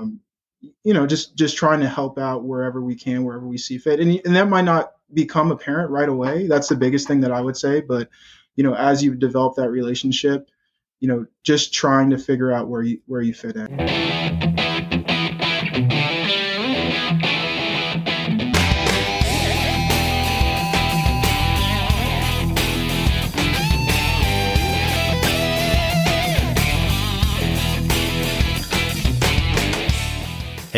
Um, you know, just just trying to help out wherever we can, wherever we see fit, and and that might not become apparent right away. That's the biggest thing that I would say, but you know, as you develop that relationship, you know, just trying to figure out where you where you fit in.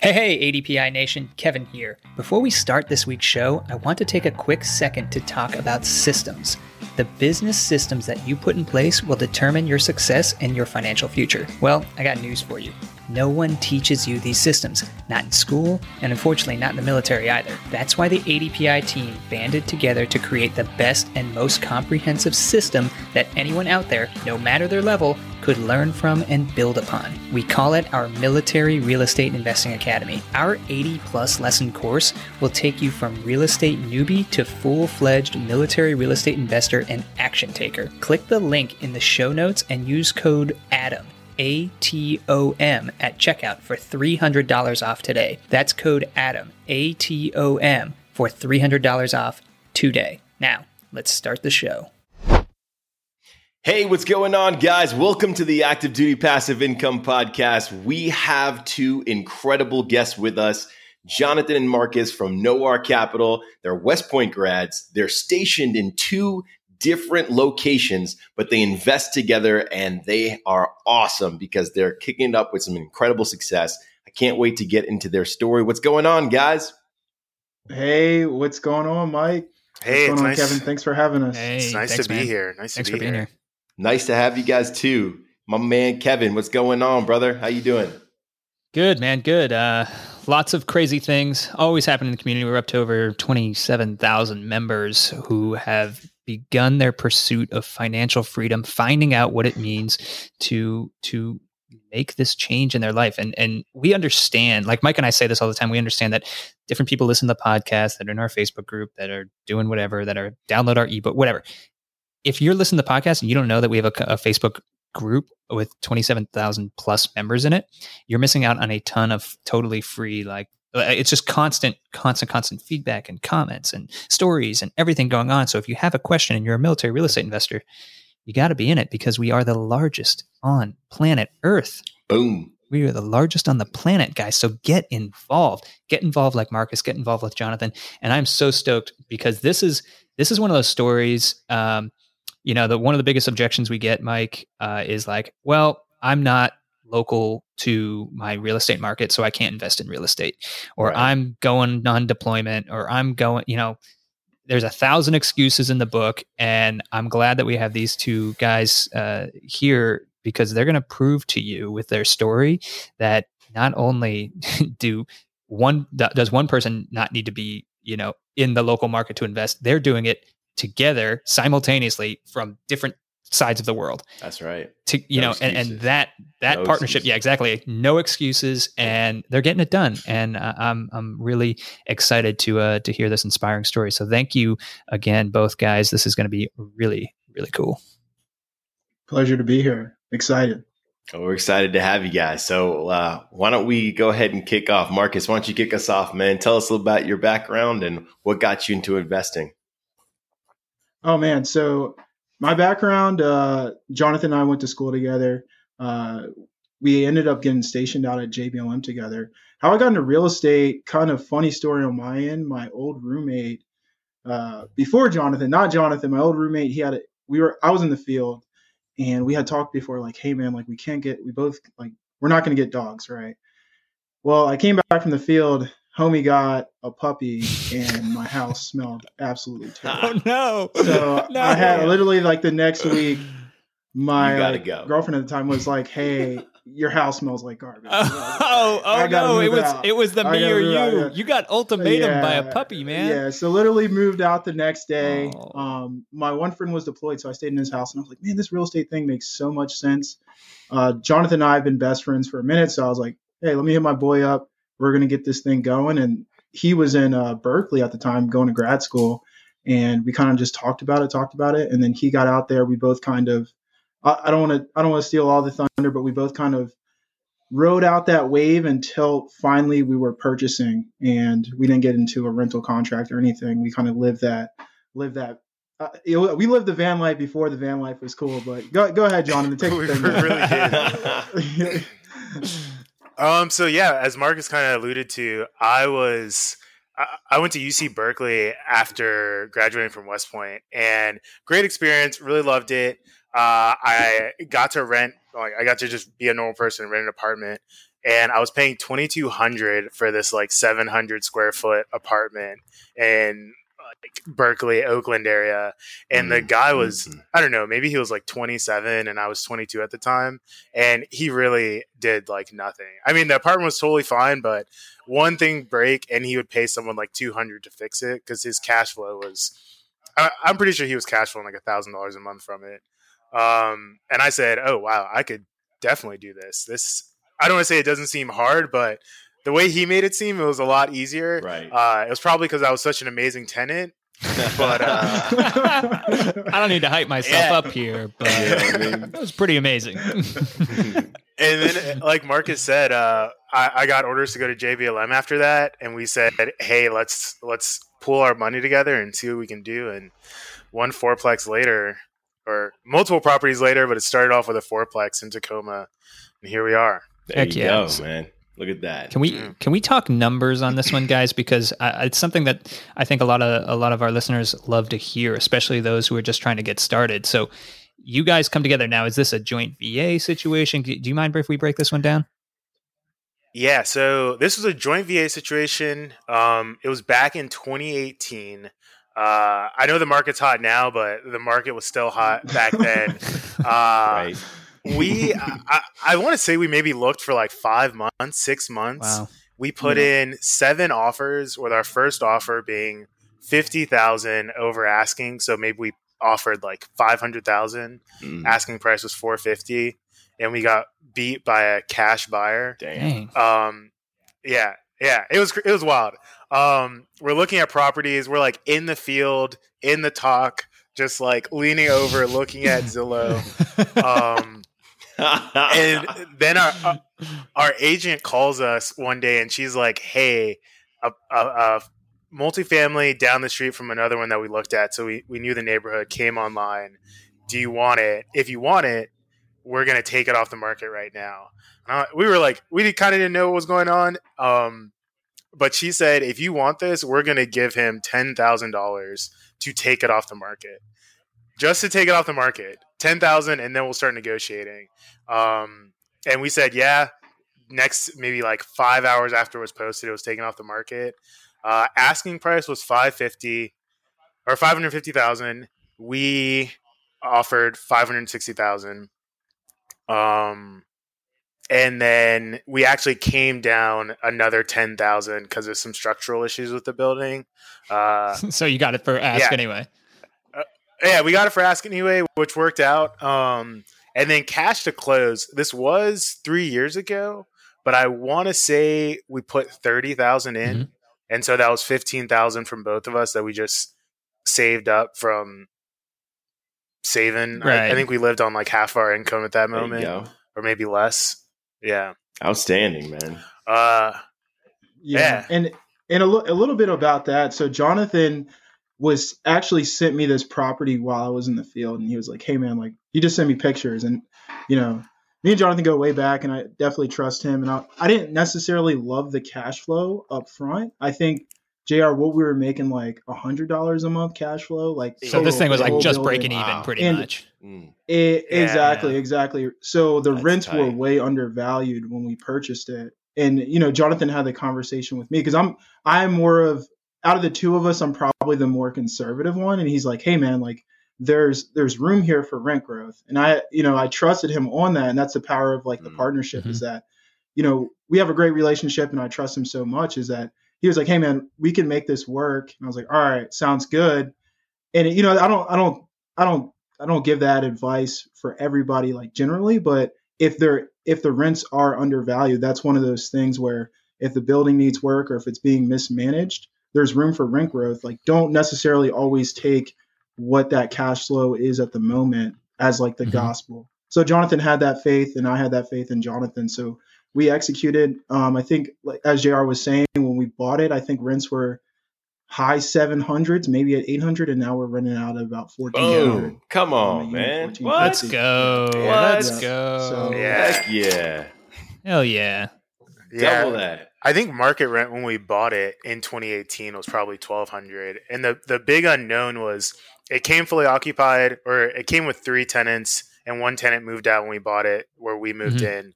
Hey, hey, ADPI Nation, Kevin here. Before we start this week's show, I want to take a quick second to talk about systems. The business systems that you put in place will determine your success and your financial future. Well, I got news for you. No one teaches you these systems, not in school, and unfortunately not in the military either. That's why the ADPI team banded together to create the best and most comprehensive system that anyone out there, no matter their level, could learn from and build upon. We call it our Military Real Estate Investing Academy. Our 80 plus lesson course will take you from real estate newbie to full fledged military real estate investor and action taker. Click the link in the show notes and use code ATOM. a T O M at checkout for $300 off today. That's code ATOM, A T O M, for $300 off today. Now, let's start the show. Hey, what's going on, guys? Welcome to the Active Duty Passive Income Podcast. We have two incredible guests with us. Jonathan and Marcus from Knowar Capital. They're West Point grads. They're stationed in two different locations, but they invest together and they are awesome because they're kicking it up with some incredible success. I can't wait to get into their story. What's going on, guys? Hey, what's going on, Mike? Hey, what's going nice. on, Kevin? Thanks for having us. Hey, It's nice thanks, to be man. here. Nice Thanks to for be being here. here. Nice to have you guys too. My man Kevin, what's going on, brother? How you doing? Good, man. Good. Uh, lots of crazy things always happen in the community. We're up to over 27,000 members who have begun their pursuit of financial freedom, finding out what it means to to make this change in their life. And and we understand, like Mike and I say this all the time, we understand that different people listen to the podcast that are in our Facebook group that are doing whatever, that are download our ebook, whatever. If you're listening to the podcast and you don't know that we have a, a Facebook group with 27,000 plus members in it, you're missing out on a ton of totally free, like, uh, it's just constant, constant, constant feedback and comments and stories and everything going on. So if you have a question and you're a military real estate investor, you got to be in it because we are the largest on planet Earth. Boom. We are the largest on the planet, guys. So get involved. Get involved like Marcus. Get involved with Jonathan. And I'm so stoked because this is this is one of those stories. Um, you know, the one of the biggest objections we get, Mike, uh, is like, well, I'm not local to my real estate market, so I can't invest in real estate, or Right. I'm going non-deployment, or I'm going, you know, there's a thousand excuses in the book, and I'm glad that we have these two guys uh, here because they're going to prove to you with their story that not only do one does one person not need to be you know in the local market to invest, they're doing it together simultaneously from different sides of the world That's right. to you No know and, and that that No partnership excuses. yeah exactly no excuses and they're getting it done and uh, i'm i'm really excited to uh to hear this inspiring story so thank you again both guys this is going to be really really cool Pleasure to be here. Excited. Well, we're excited to have you guys. So uh, why don't we go ahead and kick off? Marcus, why don't you kick us off, man? Tell us a little about your background and what got you into investing. Oh man, so my background, uh, Jonathan and I went to school together. Uh, we ended up getting stationed out at JBLM together. How I got into real estate, kind of funny story on my end. My old roommate, uh, before Jonathan, not Jonathan, my old roommate, he had a, we were I was in the field and we had talked before, like, hey man, like we can't get we both like we're not gonna get dogs, right? Well, I came back from the field, homie got a puppy, and my house smelled absolutely terrible. Oh no So I had literally like the next week, my like, go. girlfriend at the time was like, "Hey, your house smells like garbage. Oh, oh no! It was out. it was the me or you. Out, yeah. You got ultimatum yeah, by a puppy, man. Yeah, so literally moved out the next day. Oh. Um, my one friend was deployed, so I stayed in his house, and I was like, man, this real estate thing makes so much sense. Uh, Jonathan and I have been best friends for a minute, so I was like, hey, let me hit my boy up. We're gonna get this thing going, and he was in uh, Berkeley at the time, going to grad school, and we kind of just talked about it, talked about it, and then he got out there. We both kind of I don't want to I don't want to steal all the thunder, but we both kind of rode out that wave until finally we were purchasing, and we didn't get into a rental contract or anything. We kind of lived that lived that. Uh, we lived the van life before the van life was cool, but go go ahead, Jonathan. Take we really did. um. So yeah, as Marcus kind of alluded to, I was. I went to UC Berkeley after graduating from West Point, and great experience. Really loved it. Uh, I got to rent, like, I got to just be a normal person, rent an apartment, and I was paying twenty two hundred for this like seven hundred square foot apartment in like Berkeley, Oakland area, and mm-hmm. the guy was mm-hmm. I don't know, maybe he was like twenty seven, and I was twenty two at the time, and he really did like nothing. I mean, the apartment was totally fine, but one thing break, and he would pay someone like two hundred to fix it because his cash flow was. I, I'm pretty sure he was cash flowing like a thousand dollars a month from it. Um, and I said, "Oh wow, I could definitely do this." This I don't want to say it doesn't seem hard, but the way he made it seem, it was a lot easier. Right. Uh, it was probably because I was such an amazing tenant. but uh, I don't need to hype myself yeah. up here, but yeah, I mean, it was pretty amazing. and then, like Marcus said, uh, I, I, got orders to go to JBLM after that, and we said, "Hey, let's let's pool our money together and see what we can do." And one fourplex later, or multiple properties later, but it started off with a fourplex in Tacoma, and here we are. There Heck you yeah. go, man. Look at that. Can we mm. can we talk numbers on this one, guys? Because I, it's something that I think a lot of a lot of our listeners love to hear, especially those who are just trying to get started. So, you guys come together now. Is this a joint VA situation? Do you mind if we break this one down? Yeah, so this was a joint VA situation. Um, it was back in 2018. Uh, I know the market's hot now, but the market was still hot back then. Uh, right. We, I, I want to say we maybe looked for like five months, six months. Wow. We put yeah. in seven offers, with our first offer being fifty thousand over asking. So maybe we offered like five hundred thousand. Mm. Asking price was four fifty, and we got beat by a cash buyer. Dang. Um, yeah, yeah, it was it was wild. Um, we're looking at properties. We're like in the field, in the talk, just like leaning over, looking at Zillow. Um, and then our our agent calls us one day, and she's like, "Hey, a, a, a multifamily down the street from another one that we looked at. So we we knew the neighborhood came online. Do you want it? If you want it, we're gonna take it off the market right now." We were like, we kind of didn't know what was going on. Um, but she said, if you want this, we're going to give him $10,000 to take it off the market. Just to take it off the market. 10,000 and then we'll start negotiating. Um, and we said, yeah. Next, maybe like five hours after it was posted, it was taken off the market. Uh, asking price was 550 or 550,000. We offered 560,000. Um, and then we actually came down another 10,000 because of some structural issues with the building. Uh, so you got it for ask yeah. anyway. Yeah, we got it for ask anyway, which worked out. Um, and then cash to close. This was three years ago, but I want to say we put 30,000 in. Mm-hmm. And so that was 15,000 from both of us that we just saved up from saving. Right. I, I think we lived on like half our income at that moment or maybe less. Yeah. Outstanding, man. Uh, yeah. yeah. And and a, a little bit about that. So Jonathan was actually sent me this property while I was in the field, and he was like, "Hey, man, like he just sent me pictures, and you know, me and Jonathan go way back, and I definitely trust him. And I, I didn't necessarily love the cash flow up front. I think Jr. What we were making like a hundred dollars a month cash flow, like so this thing was like just building. breaking wow. even, pretty and much. Mm. It, yeah, exactly, yeah. exactly. So the That's rents tight. were way undervalued when we purchased it, and you know, Jonathan had the conversation with me because I'm I'm more of out of the two of us, I'm probably the more conservative one, and he's like, "Hey, man, like there's there's room here for rent growth. And i you know i trusted him on that. And that's the power of like the Mm. partnership Mhm. is that you know we have a great relationship and i trust him so much is that he was like hey man we can make this work. And i was like all right sounds good. And you know i don't i don't i don't i don't give that advice for everybody like generally but if they're if the rents are undervalued that's one of those things where if the building needs work or if it's being mismanaged there's room for rent growth like don't necessarily always take what that cash flow is at the moment as like the Mhm. gospel so jonathan had that faith and i had that faith in jonathan so we executed um, i think like as jr was saying when we bought it i think rents were high 700s maybe at 800 and now we're running out at about 1400 Boom. Come on, you man. Let's go. What? Let's Yeah. go. So- Yeah. Heck yeah. Hell yeah. Yeah. Double that. I think market rent when we bought it in 2018 was probably 1200 and the the big unknown was it came fully occupied or it came with three tenants and one tenant moved out when we bought it where we moved in.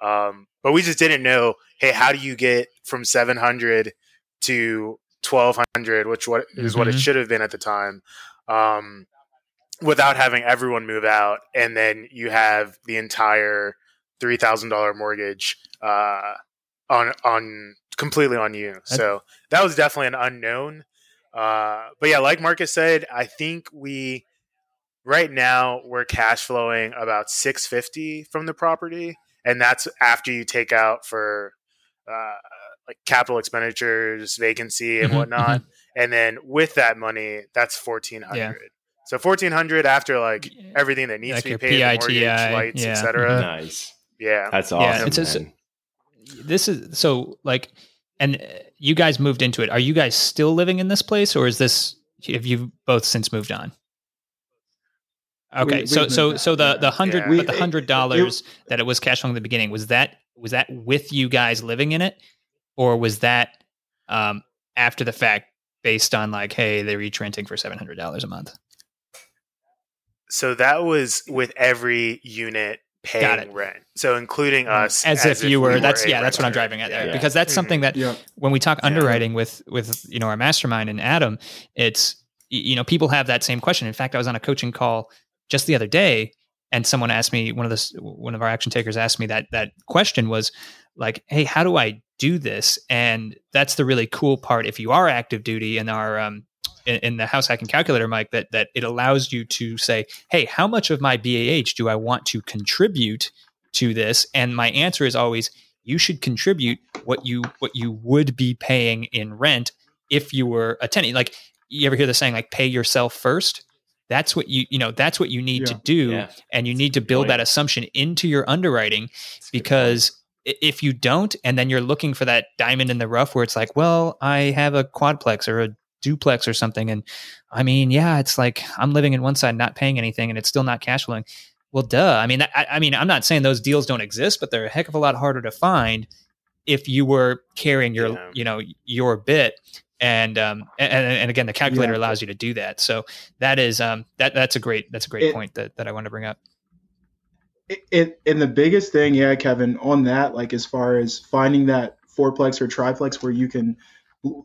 Um, but we just didn't know, hey, how do you get from 700 to 1200, which what is what it Mhm. should have been at the time. Um, without having everyone move out and then you have the entire $3,000 mortgage uh on on completely on you. So that was definitely an unknown. Uh, but yeah, like Marcus said, I think we right now we're cash flowing about six fifty from the property, and that's after you take out for uh, like capital expenditures, vacancy, and Mhm, whatnot. And then with that money, that's fourteen hundred. Yeah. So fourteen hundred after like everything that needs Like to be your paid, the mortgage, lights, yeah. etc. Nice. Yeah. That's Yeah, awesome. it's just- man. This is so like, and uh, you guys moved into it. Are you guys still living in this place, or is this have you both since moved on? Okay, We- so so so the the hundred, Yeah. but the hundred dollars that it was cash flowing in the beginning was that was that with you guys living in it, or was that um after the fact based on like, hey, they're each renting for seven hundred dollars a month? So that was with every unit Got paying it. rent. So including us As, if you were, we that's a yeah, that's what I'm driving at there Yeah. because that's Mhm. something that yeah when we talk Yeah. underwriting with with you know our mastermind and Adam, it's you know people have that same question. In fact, I was on a coaching call just the other day, and someone asked me one of the one of our action takers asked me that that question was like, "Hey, how do I do this?" And that's the really cool part. If you are active duty and our um, in, in the house hacking calculator, Mike, that that it allows you to say, "Hey, how much of my BAH do I want to contribute to this?" And my answer is always, "You should contribute what you what you would be paying in rent if you were a tenant." Like you ever hear the saying, like, "Pay yourself first? That's what you you know. That's what you need to do, Yeah. and you need to build point. that assumption into your underwriting That's because if you don't and then you're looking for that diamond in the rough where it's like well i have a quadplex or a duplex or something. And i mean yeah it's like i'm living in one side not paying anything and it's still not cash flowing. Well duh. I mean I, I mean i'm not saying those deals don't exist but they're a heck of a lot harder to find if you were carrying your Yeah. you know your bit. And um and, and again the calculator Yeah. allows you to do that. So that is um that that's a great that's a great It- point that, that i want to bring up. It, it and the biggest thing yeah kevin on that like as far as finding that fourplex or triplex where you can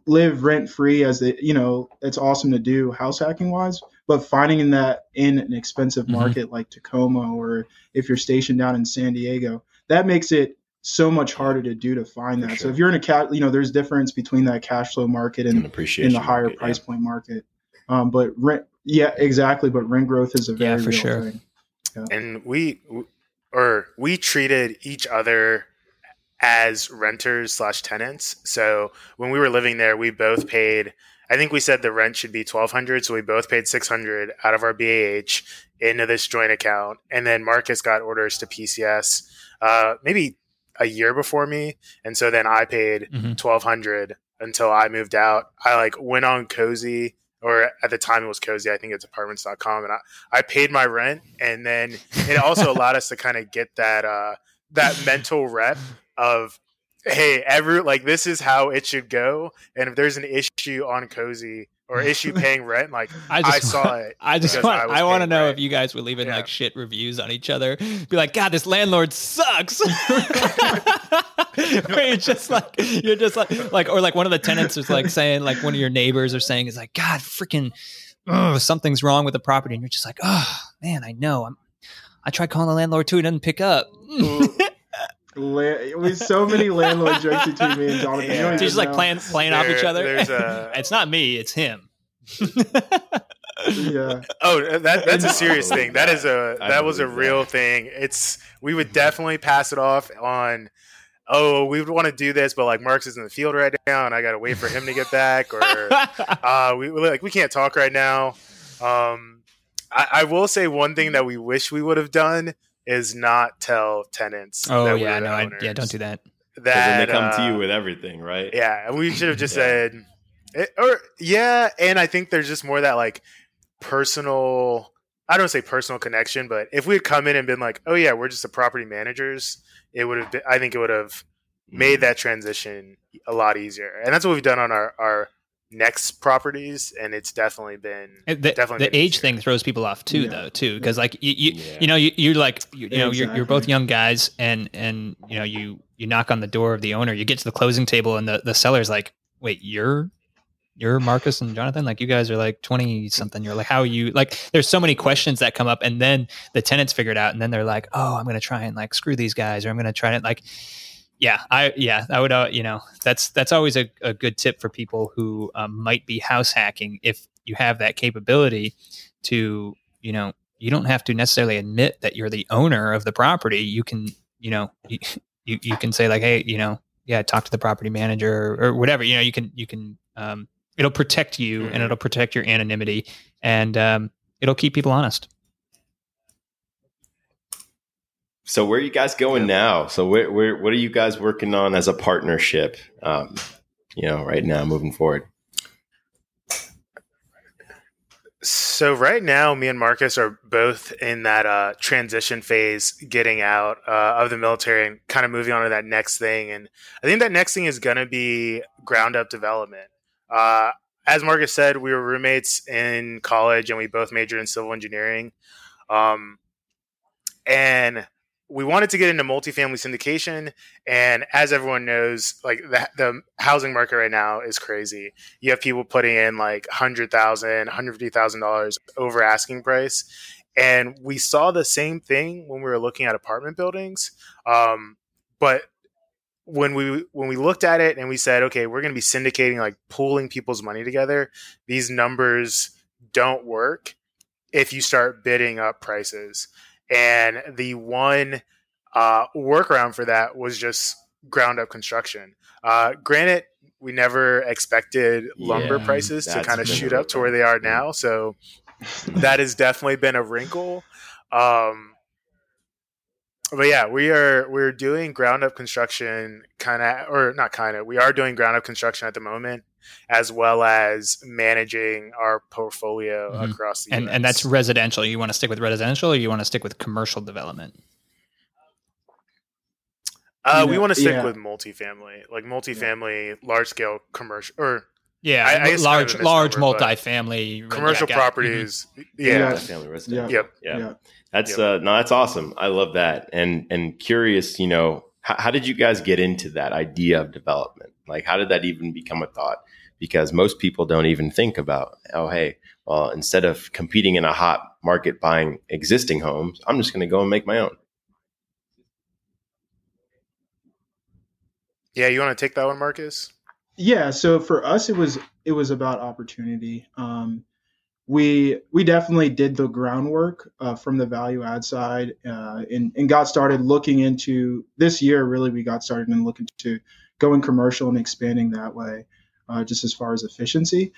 live rent free as the you know it's awesome to do house hacking wise but finding in that in an expensive Mhm. market like tacoma or if you're stationed down in san diego that makes it so much harder to do to find For that. So if you're in a cat you know there's difference between that cash flow market An and appreciation in the higher market, price point market. Um but rent yeah exactly but rent growth is a Yeah, very for real sure. thing. And we or we treated each other as renters slash tenants. So when we were living there we both paid i think we said the rent should be 1200 so we both paid 600 out of our bah into this joint account. And then marcus got orders to pcs uh, maybe a year before me. And so then i paid Mhm. 1200 until i moved out. I like went on cozy or at the time it was cozy i think it's apartments.com and i, I paid my rent. And then it also allowed us to kind of get that uh that mental rep of hey every like this is how it should go and if there's an issue on cozy or issue paying rent like i, saw it I just want I I, want to know rent. if you guys were leaving Yeah. like shit reviews on each other. Be like, God, this landlord sucks. Where you're just like you're just like like or like one of the tenants is like saying like one of your neighbors are saying is like, God, freaking oh, something's wrong with the property, and you're just like, oh man, I know. I'm, I tried calling the landlord too, he doesn't pick up. La- with so many landlord jokes between me and Jonathan. you Yeah. don't Just like know. playing playing off each other. a- it's not me, it's him. Yeah, Oh, that that's a serious thing. That is a I that was a real that. thing. It's we would definitely pass it off on. Oh, we would want to do this, but like Marcus is in the field right now, and I got to wait for him to get back, or uh, we we- like we can't talk right now. Um, I, I will say one thing that we wish we would have done is not tell tenants. oh that we yeah, were the no, I, yeah, don't do that. That then they come to uh, you with everything, right? yeah, and we should have just Yeah. said, it, or yeah, and I think there's just more that like personal. I don't say personal connection, but if we had come in and been like, "Oh yeah, we're just the property managers," it would have. Been, I think it would have Mm-hmm. made that transition a lot easier, and that's what we've done on our our next properties, and it's definitely been The, Definitely the been age easier. thing throws people off too, Yeah. though, too, because like you, you, Yeah. you know, you, you're like, you, you know, you're, you're both young guys, and and you know, you you knock on the door of the owner, you get to the closing table, and the the seller's like, wait, you're you're Marcus and Jonathan, like you guys are like twenty something. You're like, how are you? Like, there's so many questions that come up, and then the tenants figure it out, and then they're like, oh, I'm gonna try and like screw these guys, or I'm gonna try and like. Yeah, I yeah, I would uh, you know that's that's always a, a good tip for people who um, might be house hacking. If you have that capability to you know you don't have to necessarily admit that you're the owner of the property. You can you know you you, you can say like hey you know yeah talk to the property manager or, or whatever you know you can you can um, it'll protect you and Mhm. it'll protect your anonymity and um, it'll keep people honest. So where are you guys going now? So where, where what are you guys working on as a partnership? Um, you know, right now, moving forward. So right now, me and Marcus are both in that uh, transition phase, getting out uh, of the military and kind of moving on to that next thing. And I think that next thing is going to be ground up development. Uh, as Marcus said, we were roommates in college, and we both majored in civil engineering. Um, and we wanted to get into multifamily syndication. And as everyone knows, like the, the housing market right now is crazy you have people putting in like $100,000, $150,000 over asking price. And we saw the same thing when we were looking at apartment buildings. Um, but when we when we looked at it and we said, okay, we're going to be syndicating, like pooling people's money together, these numbers don't work if you start bidding up prices. And the one uh, workaround for that was just ground up construction. Uh, granted, we never expected lumber Yeah, prices to kind of shoot up to where they are now. So that has definitely been a wrinkle. Um, but yeah, we are we're doing ground up construction, kind of, or not kind of. We are doing ground up construction at the moment, as well as managing our portfolio Mhm. across the And US. and that's residential. You want to stick with residential, or you want to stick with commercial development? uh, we want to stick yeah. with multifamily, like multifamily, large scale commercial or Yeah, I- I large kind of large misnomer, multifamily commercial yeah, got it. Properties. Yeah. Yeah, Family residential. Yeah. Yep. Yeah. yeah. That's Yep. uh no, that's awesome. I love that. And and curious, you know, how, how did you guys get into that idea of development? Like how did that even become a thought? Because most people don't even think about, oh hey, well, instead of competing in a hot market buying existing homes, I'm just gonna go and make my own. yeah. You want to take that one, Marcus? Yeah, so for us it was it was about opportunity. Um, we we definitely did the groundwork uh, from the value add side uh, and, and got started looking into this year really we got started and looking to going commercial and expanding that way uh, just as far as efficiency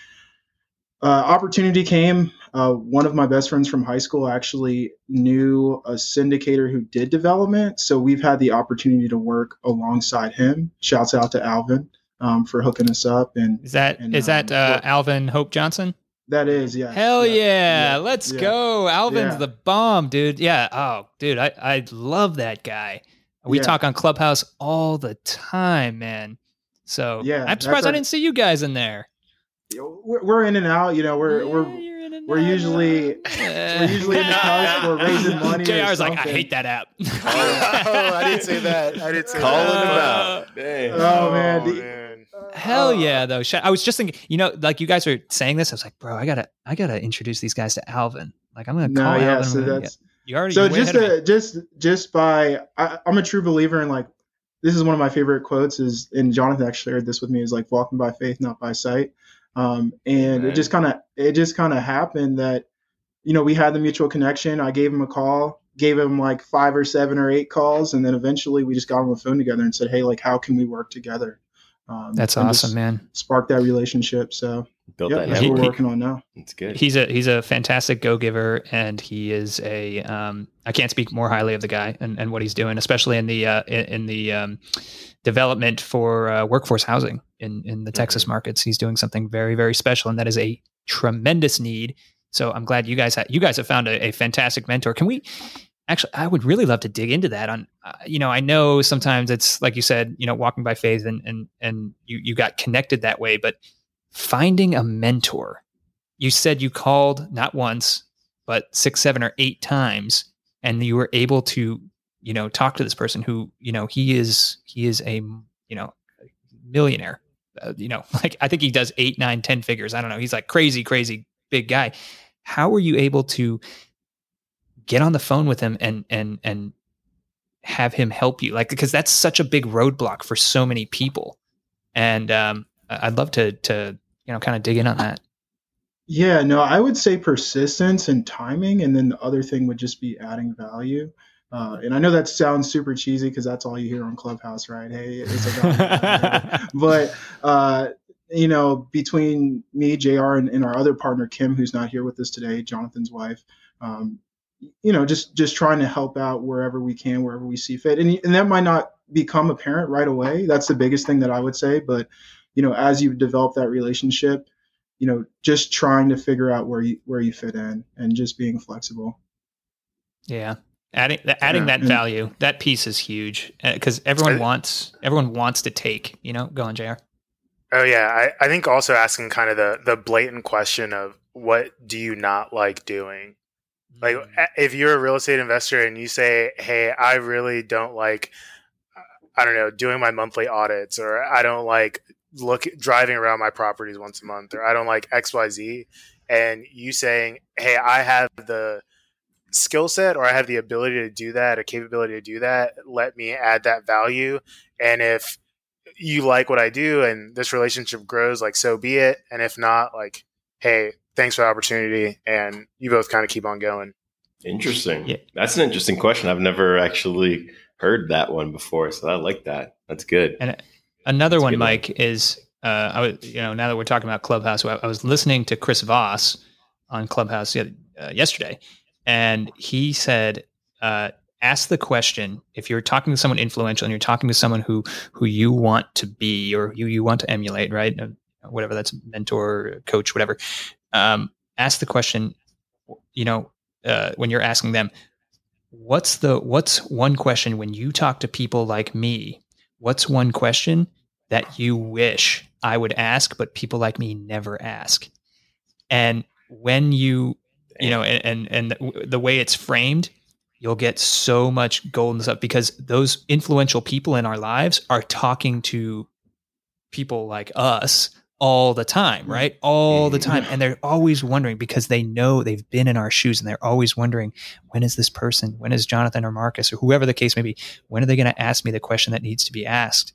uh, opportunity came uh, one of my best friends from high school actually knew a syndicator who did development so we've had the opportunity to work alongside him shouts out to alvin um, for hooking us up and Is that is And, that um, uh, Alvin Hope Johnson? that is yeah Hell yeah. yeah, Let's yeah. go. Alvin's the bomb, dude. Yeah. Oh, dude, I, I love that guy. We talk on Clubhouse all the time, man. So Yeah, I'm that's surprised I didn't see you guys in there. we're, we're in and out you know we're Yeah, we're you're in and we're usually- Yeah. we're usually in the cusp or raising money or JR's like, I something. hate that app. oh, I didn't say that. I didn't say Calling that. them out. Dang. Oh, man, Oh, the- man. Hell Uh, yeah, though. I was just thinking, you know, like you guys are saying this. I was like, bro, I gotta, I gotta introduce these guys to Alvin. Like, I'm gonna No, call yeah. Alvin. So I'm that's get- you already. so just ahead of me. uh, just just by I, I'm a true believer in like this is one of my favorite quotes is and Jonathan actually shared this with me is like walking by faith not by sight. Um, and it just kind of it just kind of happened that you know we had the mutual connection. I gave him a call gave him like five or seven or eight calls and then eventually we just got on the phone together and said hey like how can we work together? Um, That's awesome, man. spark that relationship so Built yeah that that's what we're working on now It's good. He's a he's a fantastic go giver, and he is a. Um, I can't speak more highly of the guy and, and what he's doing, especially in the uh, in, in the um, development for uh, workforce housing in in the Texas Mhm. markets. He's doing something very very special, and that is a tremendous need. So I'm glad you guys ha- you guys have found a, a fantastic mentor. Can we? Actually, I would really love to dig into that. On, uh, you know, I know sometimes it's like you said, you know, walking by faith, and and and you you got connected that way, but finding a mentor. You said you called not once, but six, seven, or eight times, and you were able to, you know, talk to this person who, you know, he is he is a you know millionaire. Uh, you know, like I think he does eight, nine, ten figures. I don't know. He's like crazy, crazy big guy. How were you able to get on the phone with him and and and have him help you? Like because that's such a big roadblock for so many people. And um, I'd love to to you know kind of dig in on that. Yeah, no, I would say persistence and timing, and then the other thing would just be adding value. Uh, and I know that sounds super cheesy because that's all you hear on Clubhouse, right? Hey, it's about but uh, you know, between me, Jr., and, and our other partner Kim, who's not here with us today, Jonathan's wife, um, you know, just just trying to help out wherever we can, wherever we see fit, and and that might not become apparent right away. That's the biggest thing that I would say, but you know, as you develop that relationship, you know, just trying to figure out where you where you fit in, and just being flexible. Yeah. Adding adding Yeah, that and- value, that piece is huge eh, because everyone I- wants everyone wants to take. You know, go on, Jr. Oh yeah, I, I think also asking kind of the the blatant question of what do you not like doing? Like mm. eh, if you're a real estate investor and you say, "Hey, I really don't like I don't know, doing my monthly audits or I don't like look driving around my properties once a month or I don't like XYZ." And you saying, "Hey, I have the skill set or I have the ability to do that, a capability to do that, let me add that value." And if you like what I do and this relationship grows, like so be it. And if not, like, hey, thanks for the opportunity, and you both kind of keep on going. Interesting. Yeah. That's an interesting question. I've never actually heard that one before, so I like that. That's good. And another That's one, good one. Mike, is uh, I was you know now that we're talking about Clubhouse, I I was listening to Chris Voss on Clubhouse uh, yesterday, and he said, uh, "Ask the question if you're talking to someone influential and you're talking to someone who who you want to be or you you want to emulate, right? Uh, Whatever that's mentor, coach, whatever. Um, ask the question, you know, uh, when you're asking them." What's the what's one question when you talk to people like me what's one question that you wish I would ask, but people like me never ask? And when you, you know, and and, and the, the way it's framed, you'll get so much golden stuff because those influential people in our lives are talking to people like us all the time, mm-hmm. right? All the time. And they're always wondering because they know they've been in our shoes and they're always wondering, when is this person, when is Jonathan or Marcus or whoever the case may be, when are they going to ask me the question that needs to be asked?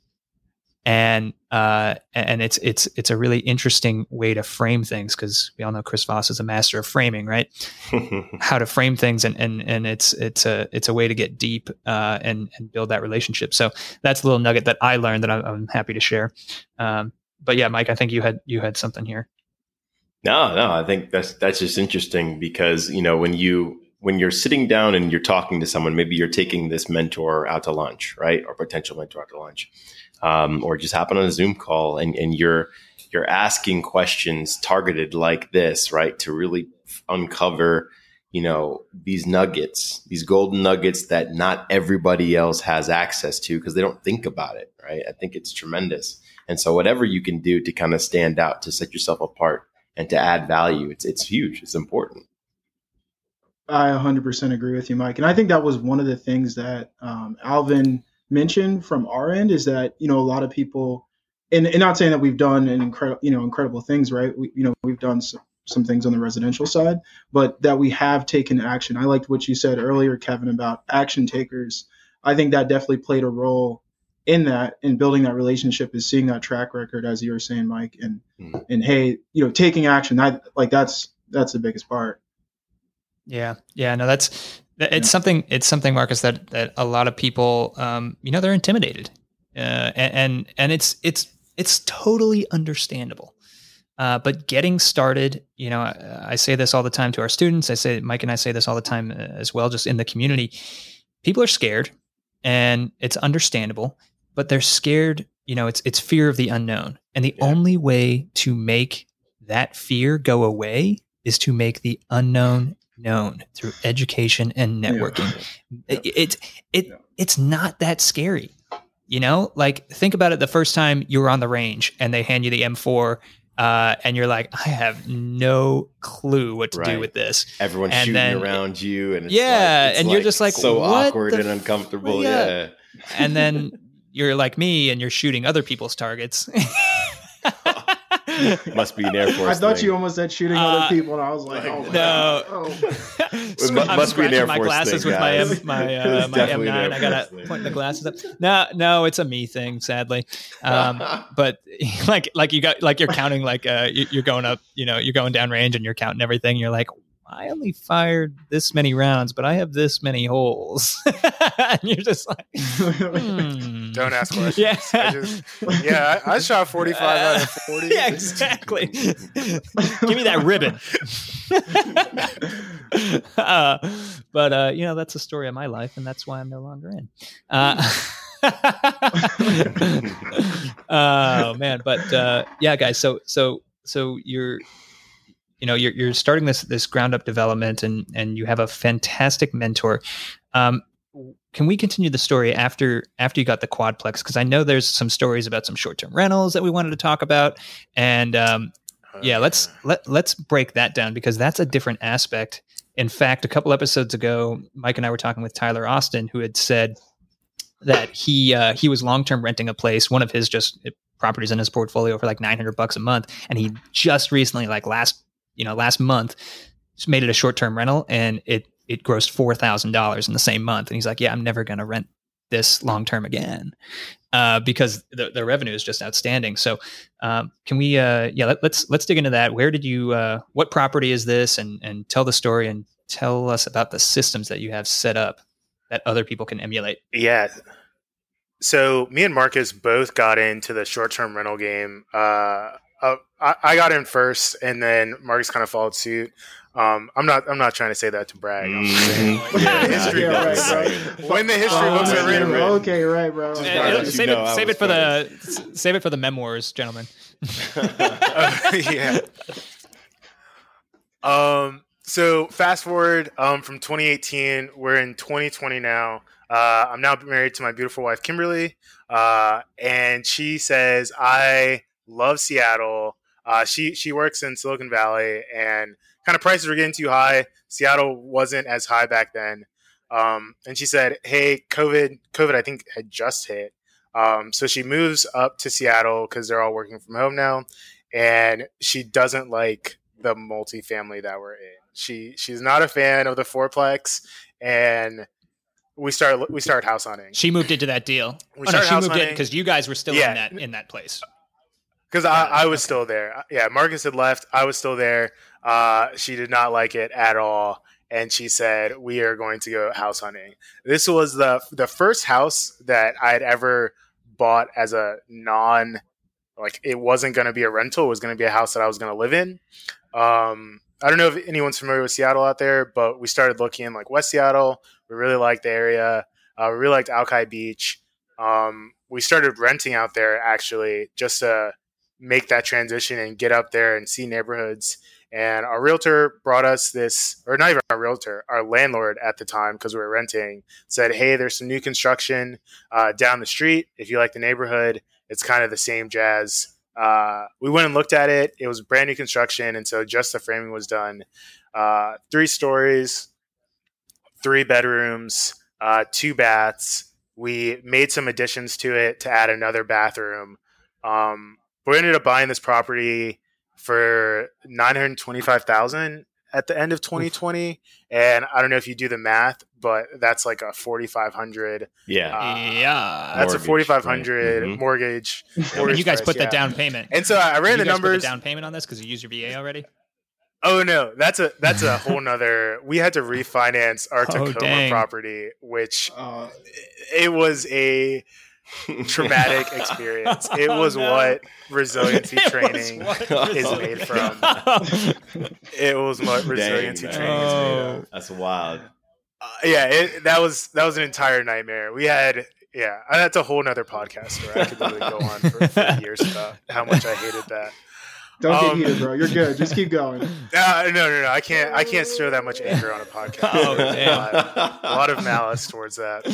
And uh, and it's it's it's a really interesting way to frame things because we all know Chris Voss is a master of framing, right? How to frame things, and and and it's it's a it's a way to get deep uh, and and build that relationship. So that's a little nugget that I learned that I'm, I'm happy to share. Um, but yeah, Mike, I think you had you had something here. No, no, I think that's that's just interesting because you know when you when you're sitting down and you're talking to someone, maybe you're taking this mentor out to lunch, right, or potential mentor out to lunch, um, or just happen on a Zoom call, and and you're you're asking questions targeted like this, right, to really uncover, you know, these nuggets, these golden nuggets that not everybody else has access to because they don't think about it, right? I think it's tremendous, and so whatever you can do to kind of stand out, to set yourself apart and to add value. It's it's huge. It's important. I 100% agree with you, Mike. And I think that was one of the things that um, Alvin mentioned from our end is that, you know, a lot of people and, and not saying that we've done an incredible, you know, incredible things, right? We, you know, we've done some, some things on the residential side, but that we have taken action. I liked what you said earlier, Kevin, about action takers. I think that definitely played a role in that in building that relationship is seeing that track record as you were saying mike and mm. and hey you know taking action that like that's that's the biggest part yeah yeah no that's it's yeah. something it's something marcus that that a lot of people um you know they're intimidated uh and and, and it's it's it's totally understandable uh, but getting started, you know, I, I, say this all the time to our students. I say Mike and I say this all the time uh, as well, just in the community. People are scared, and it's understandable but they're scared. You know, it's it's fear of the unknown, and the yeah. only way to make that fear go away is to make the unknown known through education and networking. Yeah. It, it, it yeah. it's not that scary. You know, like think about it the first time you were on the range and they hand you the M4 uh, and you're like, I have no clue what to right. do with this. Everyone's and shooting then, around you, and yeah, like, and you're just like so awkward and uncomfortable. Yeah. yeah. and then you're like me and you're shooting other people's targets. Must be an Air Force. I thought thing. you almost said shooting uh, other people, and I was like, oh no. Oh. it must, must be an Air my Force glasses thing, with my M, my uh, my M9. I gotta point the glasses up. No, no, it's a me thing, sadly. Um, but like like you got like you're counting like uh, you're going up, you know, you're going down range and you're counting everything. You're like, I only fired this many rounds, but I have this many holes. and you're just like, hmm. don't ask questions. Yeah, I just, yeah, I, I, shot 45 uh, out of 40. Yeah, exactly. Give me that ribbon. uh, but, uh, you know, that's the story of my life, and that's why I'm no longer in. Uh, oh man, but uh, yeah, guys. So so so you're you know you're, you're starting this this ground up development and and you have a fantastic mentor. Um, can we continue the story after after you got the quadplex? Because i know there's some stories about some short-term rentals that we wanted to talk about. And um, yeah let's let, let's break that down because that's a different aspect. In fact a couple episodes ago mike and i were talking with tyler austin who had said that he uh, he was long-term renting a place one of his just uh, properties in his portfolio for like 900 bucks a month. And he just recently like last you know, last month, made it a short term rental and it it grossed four thousand dollars in the same month. And he's like, Yeah, I'm never gonna rent this long term again. Uh, because the, the revenue is just outstanding. So, um, can we, uh, yeah, let, us let's, let's dig into that. Where did you, uh, what property is this, and and tell the story and tell us about the systems that you have set up that other people can emulate. Yeah. So me and Marcus both got into the short term rental game uh, I, I, got in first, and then Marcus kind of followed suit. Um, I'm not. I'm not trying to say that to brag. Mm-hmm. yeah, history yeah, books. Right, right. When the history books are written. Okay, right, bro. Save, it, save it for the save it for the memoirs, gentlemen. uh, yeah. Um. So fast forward um, from 2018, we're in 2020 now. Uh, I'm now married to my beautiful wife Kimberly, uh, and she says I love Seattle. Uh, she she works in Silicon Valley, and kind of prices were getting too high. Seattle wasn't as high back then. Um, and she said, "Hey, COVID, COVID, I think had just hit." Um, so she moves up to Seattle because they're all working from home now, and she doesn't like the multifamily that we're in. She she's not a fan of the fourplex, and we started we started house hunting. She moved into that deal. We oh, no, she moved hunting. in because you guys were still yeah. in that in that place because I, I, was still there. Yeah, Marcus had left. I was still there. Uh, she did not like it at all, and she said, "We are going to go house hunting." This was the the first house that I had ever bought as a non, like it wasn't going to be a rental. It was going to be a house that I was going to live in. Um, I don't know if anyone's familiar with Seattle out there, but we started looking in like West Seattle. We really liked the area. Uh, we really liked Alki Beach. Um, we started renting out there actually just to make that transition and get up there and see neighborhoods. And our realtor brought us this, or not even our realtor, our landlord at the time, because we were renting, said, Hey, there's some new construction uh, down the street. If you like the neighborhood, it's kind of the same jazz. Uh, we went and looked at it. It was brand new construction. And so just the framing was done. Uh, three stories, three bedrooms, uh, two baths. We made some additions to it to add another bathroom Um, we ended up buying this property for nine hundred twenty-five thousand at the end of 2020, and I don't know if you do the math, but that's like a 4,500. Yeah, Uh, yeah. That's a 4,500 right? Mhm. mortgage. and mortgage you guys price, put the yeah. down payment. And so I ran you the guys put numbers. the down payment on this because you use your VA already. Oh no, that's a that's a whole nother. We had to refinance our Oh, Tacoma dang. property, which Uh, it was a traumatic experience. It Oh, was no. what resiliency It training what is made from. It was what resiliency man. training is made of. Oh. That's wild. Uh, yeah, it, that was that was an entire nightmare. We had yeah, that's a whole nother podcast where I could literally go on for, for years about how much I hated that. don't get Um, heated, bro. You're good. Just keep going. Uh, no, no, no, I can't I can't show that much anger on a podcast. Oh, There's a lot- a lot of malice towards that.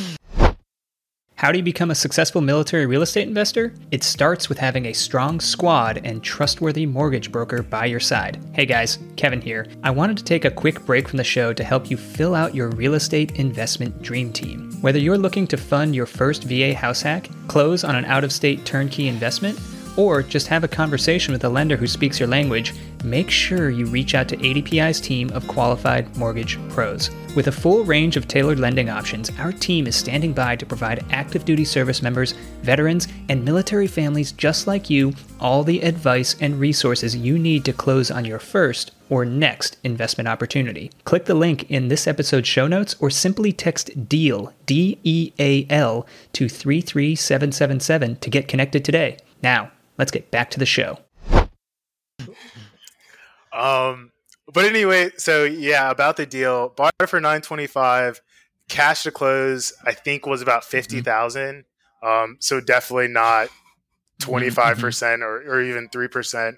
How do you become a successful military real estate investor? It starts with having a strong squad and trustworthy mortgage broker by your side. Hey guys, Kevin here. I wanted to take a quick break from the show to help you fill out your real estate investment dream team. Whether you're looking to fund your first VA house hack, close on an out of state turnkey investment, or just have a conversation with a lender who speaks your language, make sure you reach out to ADPI's team of qualified mortgage pros. With a full range of tailored lending options, our team is standing by to provide active duty service members, veterans, and military families just like you all the advice and resources you need to close on your first or next investment opportunity. Click the link in this episode's show notes or simply text DEAL, D E A L, to 33777 to get connected today. Now, let's get back to the show. Um, but anyway, so yeah, about the deal, bought it for nine twenty five, cash to close. I think was about fifty thousand. Um, so definitely not twenty five percent or or even three percent.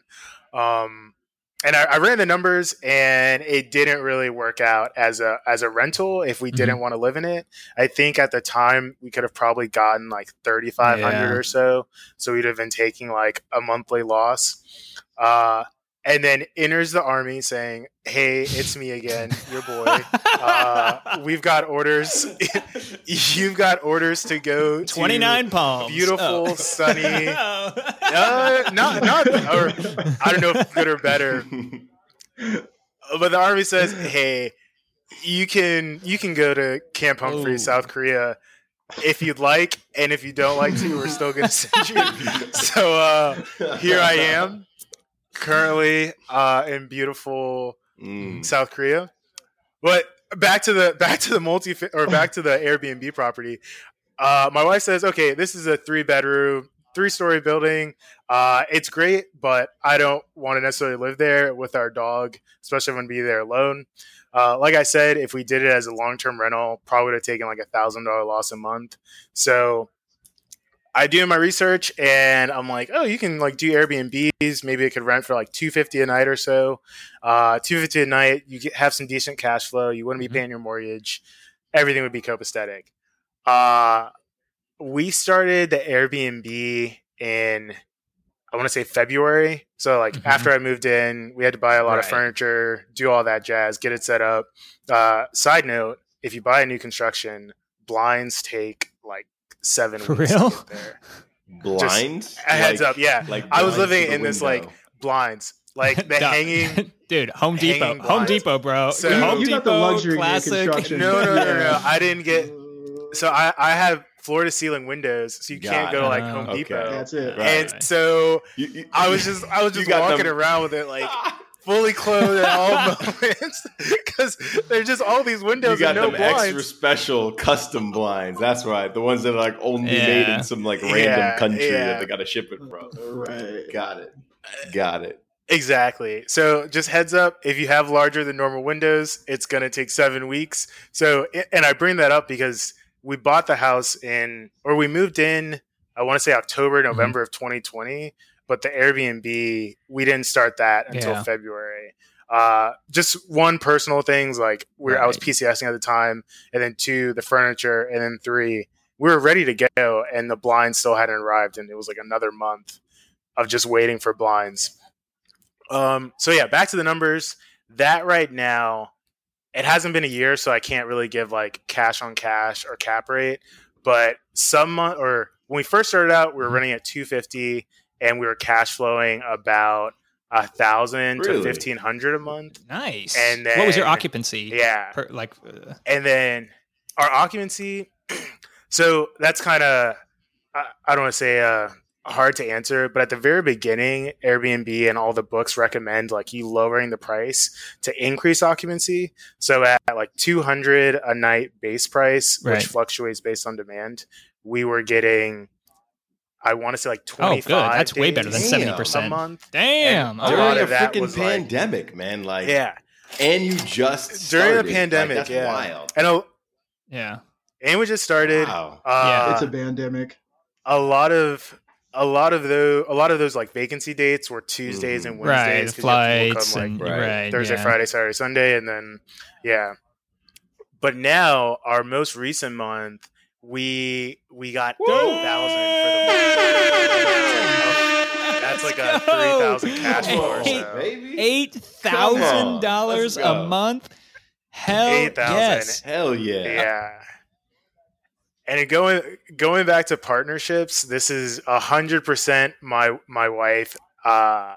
Um, and I, I ran the numbers, and it didn't really work out as a as a rental. If we didn't want to live in it, I think at the time we could have probably gotten like thirty five hundred Yeah. or so. So we'd have been taking like a monthly loss. Uh, and then enters the army saying, "Hey, it's me again, your boy. Uh, we've got orders. You've got orders to go to 29 palms. beautiful, Oh. sunny. Uh, not not or I don't know if good or better, but the army says, "Hey, you can you can go to Camp Humphrey, Ooh. South Korea." If you'd like, and if you don't like to, we're still going to send you. So uh, here I am, currently uh, in beautiful Mm. South Korea. But back to the back to the multi or back to the Airbnb property. Uh, my wife says, "Okay, this is a three bedroom, three story building. Uh, it's great, but I don't want to necessarily live there with our dog, especially when be there alone." Uh, like I said, if we did it as a long term rental, probably would have taken like a thousand dollar loss a month. So I do my research and I'm like, oh, you can like do Airbnbs. Maybe it could rent for like two fifty a night or so. Uh, two fifty a night. You get, have some decent cash flow. You wouldn't be Mhm. paying your mortgage. Everything would be copacetic. Uh, we started the Airbnb in I want to say February. So like Mhm. after I moved in, we had to buy a lot of furniture, do all that jazz, get it set up. Uh, side note: if you buy a new construction, blinds take seven For weeks real? to get there. Blind? A heads up, yeah. Like I was living to the in this window. like blinds, like the Duh. hanging. Dude, Home Depot. hanging Home. Depot, bro. So- Home You Depot, got the luxury classic. construction. No, no, no, no, no. I didn't get. So I, I have floor to ceiling windows, so you can't Got go to like. Home Okay. Depot. That's it. Right. And so You- you- I was just I was just walking them- around with it like fully clothed at all moments because there's just all these windows. You got and no them blinds. extra special custom blinds. That's right. The ones that are like only Yeah. made in some like random Yeah, country yeah. that they got to ship it from. Right. Got it. Got it. Exactly. So just heads up, if you have larger than normal windows, it's going to take seven weeks. So, and I bring that up because we bought the house in, or we moved in, I want to say October, mm-hmm. November of 2020, but the Airbnb, we didn't start that until Yeah. February. Uh, just one personal things like we I was PCSing at the time, and then two, the furniture, and then three, we were ready to go, and the blinds still hadn't arrived, and it was like another month of just waiting for blinds. Um, so yeah, back to the numbers. That right now, it hasn't been a year, so I can't really give like cash on cash or cap rate. But some month or when we first started out, we were running at 250, and we were cash flowing about a thousand Really? to fifteen hundred a month. Nice. And what was your occupancy? Yeah, Per, like, uh, and then our occupancy. so that's kind of I, I don't want to say uh, hard to answer, but at the very beginning, Airbnb and all the books recommend like you lowering the price to increase occupancy. So at like two hundred a night base price, Right. which fluctuates based on demand, we were getting. I want to say like Oh, twenty good. That's way better than 70%. a month. damn. And all a During a freaking was, like- pandemic, man. Like, Yeah, and you just During the started. Like, pandemic, that's yeah. wild. and a, yeah. and we just started. Wow. Uh, it's a pandemic. a lot of a lot of those a lot of those like vacancy dates were Tuesdays and Mhm. Right. Wednesdays. The 'cause you have people flights come, and, Right. right. Thursday, yeah. Friday, Saturday, Sunday, and then yeah. But now our most recent month, we we got eight thousand for the month. That's like a three thousand cash flow Eight- Eight thousand dollars a month. Hell Eight thousand. yes. Hell yeah. Yeah. And going going back to partnerships, this is a hundred percent my my wife. Uh,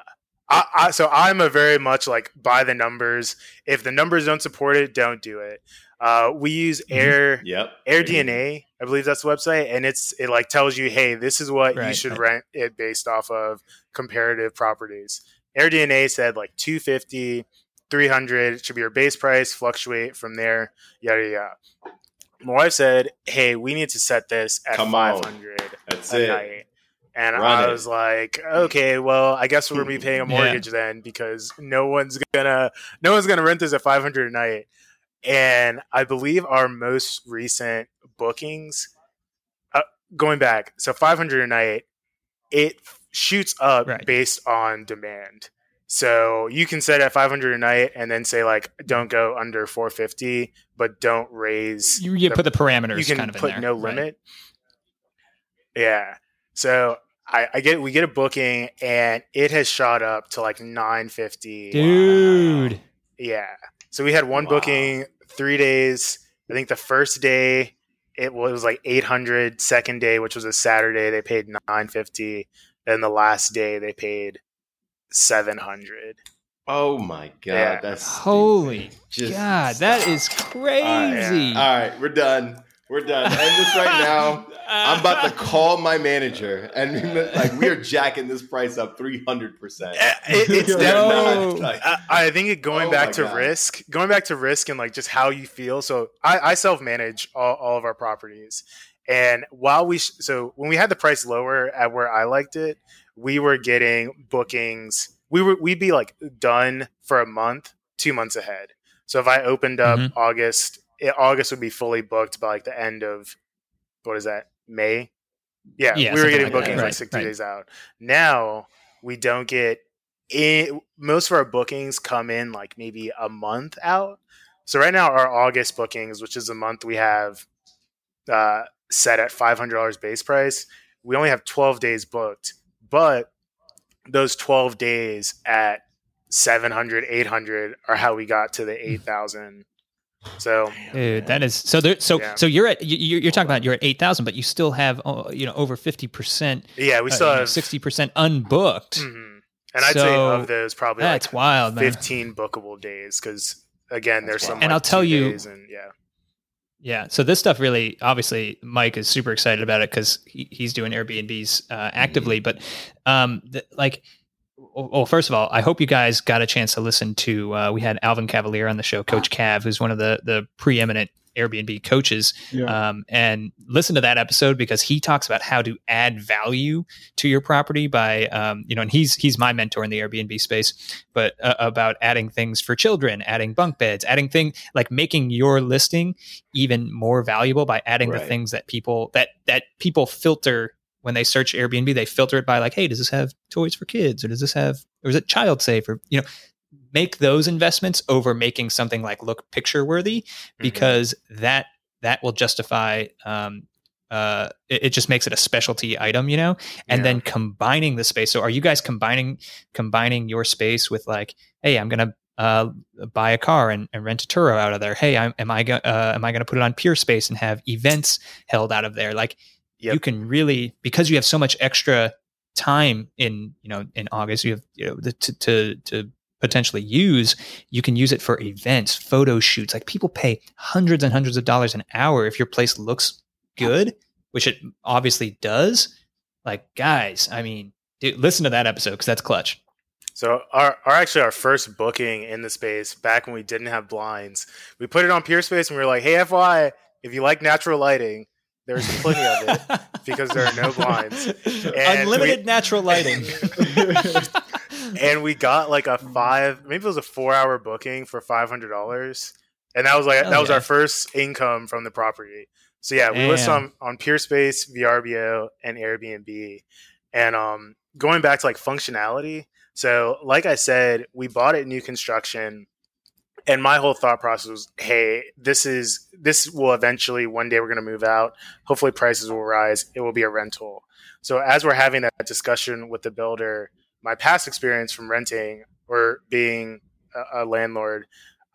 I, I so I'm a very much like by the numbers. If the numbers don't support it, don't do it. Uh, we use Air Yep. Air DNA, I believe that's the website, and it's it like tells you, hey, this is what you should right. rent it based off of comparative properties. Air DNA said like 250, 300 should be your base price, fluctuate from there, yada yada. My wife said, hey, we need to set this at Come on. 500 That's a it. night. And Run I it. was like, okay, well, I guess we're gonna be paying a Yeah. mortgage then because no one's gonna no one's gonna rent this at five hundred a night. And I believe our most recent bookings, uh, going back, so five hundred a night, it shoots up Right. based on demand. So you can set at 500 a night and then say like, don't go under 450, but don't raise You, you the- put the parameters you can kind of in put there. no Right. limit. Yeah. So I, I get we get a booking and it has shot up to like nine fifty. Dude. Yeah. So we had one Wow. booking three days. I think the first day it was, it was like 800. Second day, which was a Saturday, they paid nine fifty. Then the last day they paid seven hundred. Oh my god. Yeah. That's Holy Just God, that stop. is crazy. All right, we're done. We're done. End this right now. I'm about to call my manager, and like we are jacking this price up 300. percent Eh, it's No. definitely. I, I think it going Oh back to God. risk, going back to risk and like just how you feel. So I, I self manage all, all of our properties, and while we so when we had the price lower at where I liked it, we were getting bookings. We were we'd be like done for a month, two months ahead. So if I opened up Mhm. August, it, August would be fully booked by like the end of what is that May? Yeah, Yeah, we were getting like that. bookings like 60 right. days out. Now we don't get it. Most of our bookings come in like maybe a month out. So right now our August bookings, which is a month we have uh, set at five hundred dollars base price, we only have twelve days booked, but those twelve days at 700 800 are how we got to the 8000 so Dude, that is so. There, so Yeah. so you're at you- you're talking about you're at eight thousand, but you still have uh, you know over fifty percent, yeah we still have sixty percent unbooked. Mhm. and i'd say So, of those probably That's like wild, man. 15 bookable days because again there's That's some. And like, I'll tell you- and yeah Yeah. So this stuff really, obviously, Mike is super excited about it because he, he's doing Airbnbs uh, actively. But um, the, like, well, first of all, I hope you guys got a chance to listen to. Uh, we had Alvin Cavalier on the show, Coach Cav, who's one of the the preeminent Airbnb coaches, Yeah. um, and listen to that episode because he talks about how to add value to your property by, um, you know, and he's he's my mentor in the Airbnb space, but uh, about adding things for children, adding bunk beds, adding thing like making your listing even more valuable by adding the things that people that that people filter when they search Airbnb. They filter it by like, hey, does this have toys for kids, or does this have, or is it child safe, or you know. Make those investments over making something like look picture worthy Mm-hmm. because that that will justify um uh it, it just makes it a specialty item you know and Yeah. then combining the space so are you guys combining combining your space with like hey i'm gonna uh, buy a car and, and rent a Turo out of there. Hey, I'm, am I go, uh, am I going to put it on Peerspace and have events held out of there? Like Yep. you can really because you have so much extra time in you know in August, you have you know the, to to to potentially use, you can use it for events, photo shoots. Like people pay hundreds and hundreds of dollars an hour if your place looks good, which it obviously does. Like guys, I mean, dude, listen to that episode because that's clutch. So our, our actually our first booking in the space back when we didn't have blinds, we put it on Peerspace and we were like, "Hey, FY, if you like natural lighting, there's plenty of it because there are no blinds. And Unlimited we, natural lighting. and we got like a five, maybe it was a four hour booking for five hundred dollars, and that was like that was our first income from the property. So yeah, we Damn. list on on Peerspace, VRBO, and Airbnb, and um, going back to like functionality. So like I said, we bought it new construction and my whole thought process was hey this is this will eventually one day we're going to move out hopefully prices will rise it will be a rental so as we're having that discussion with the builder my past experience from renting or being a, a landlord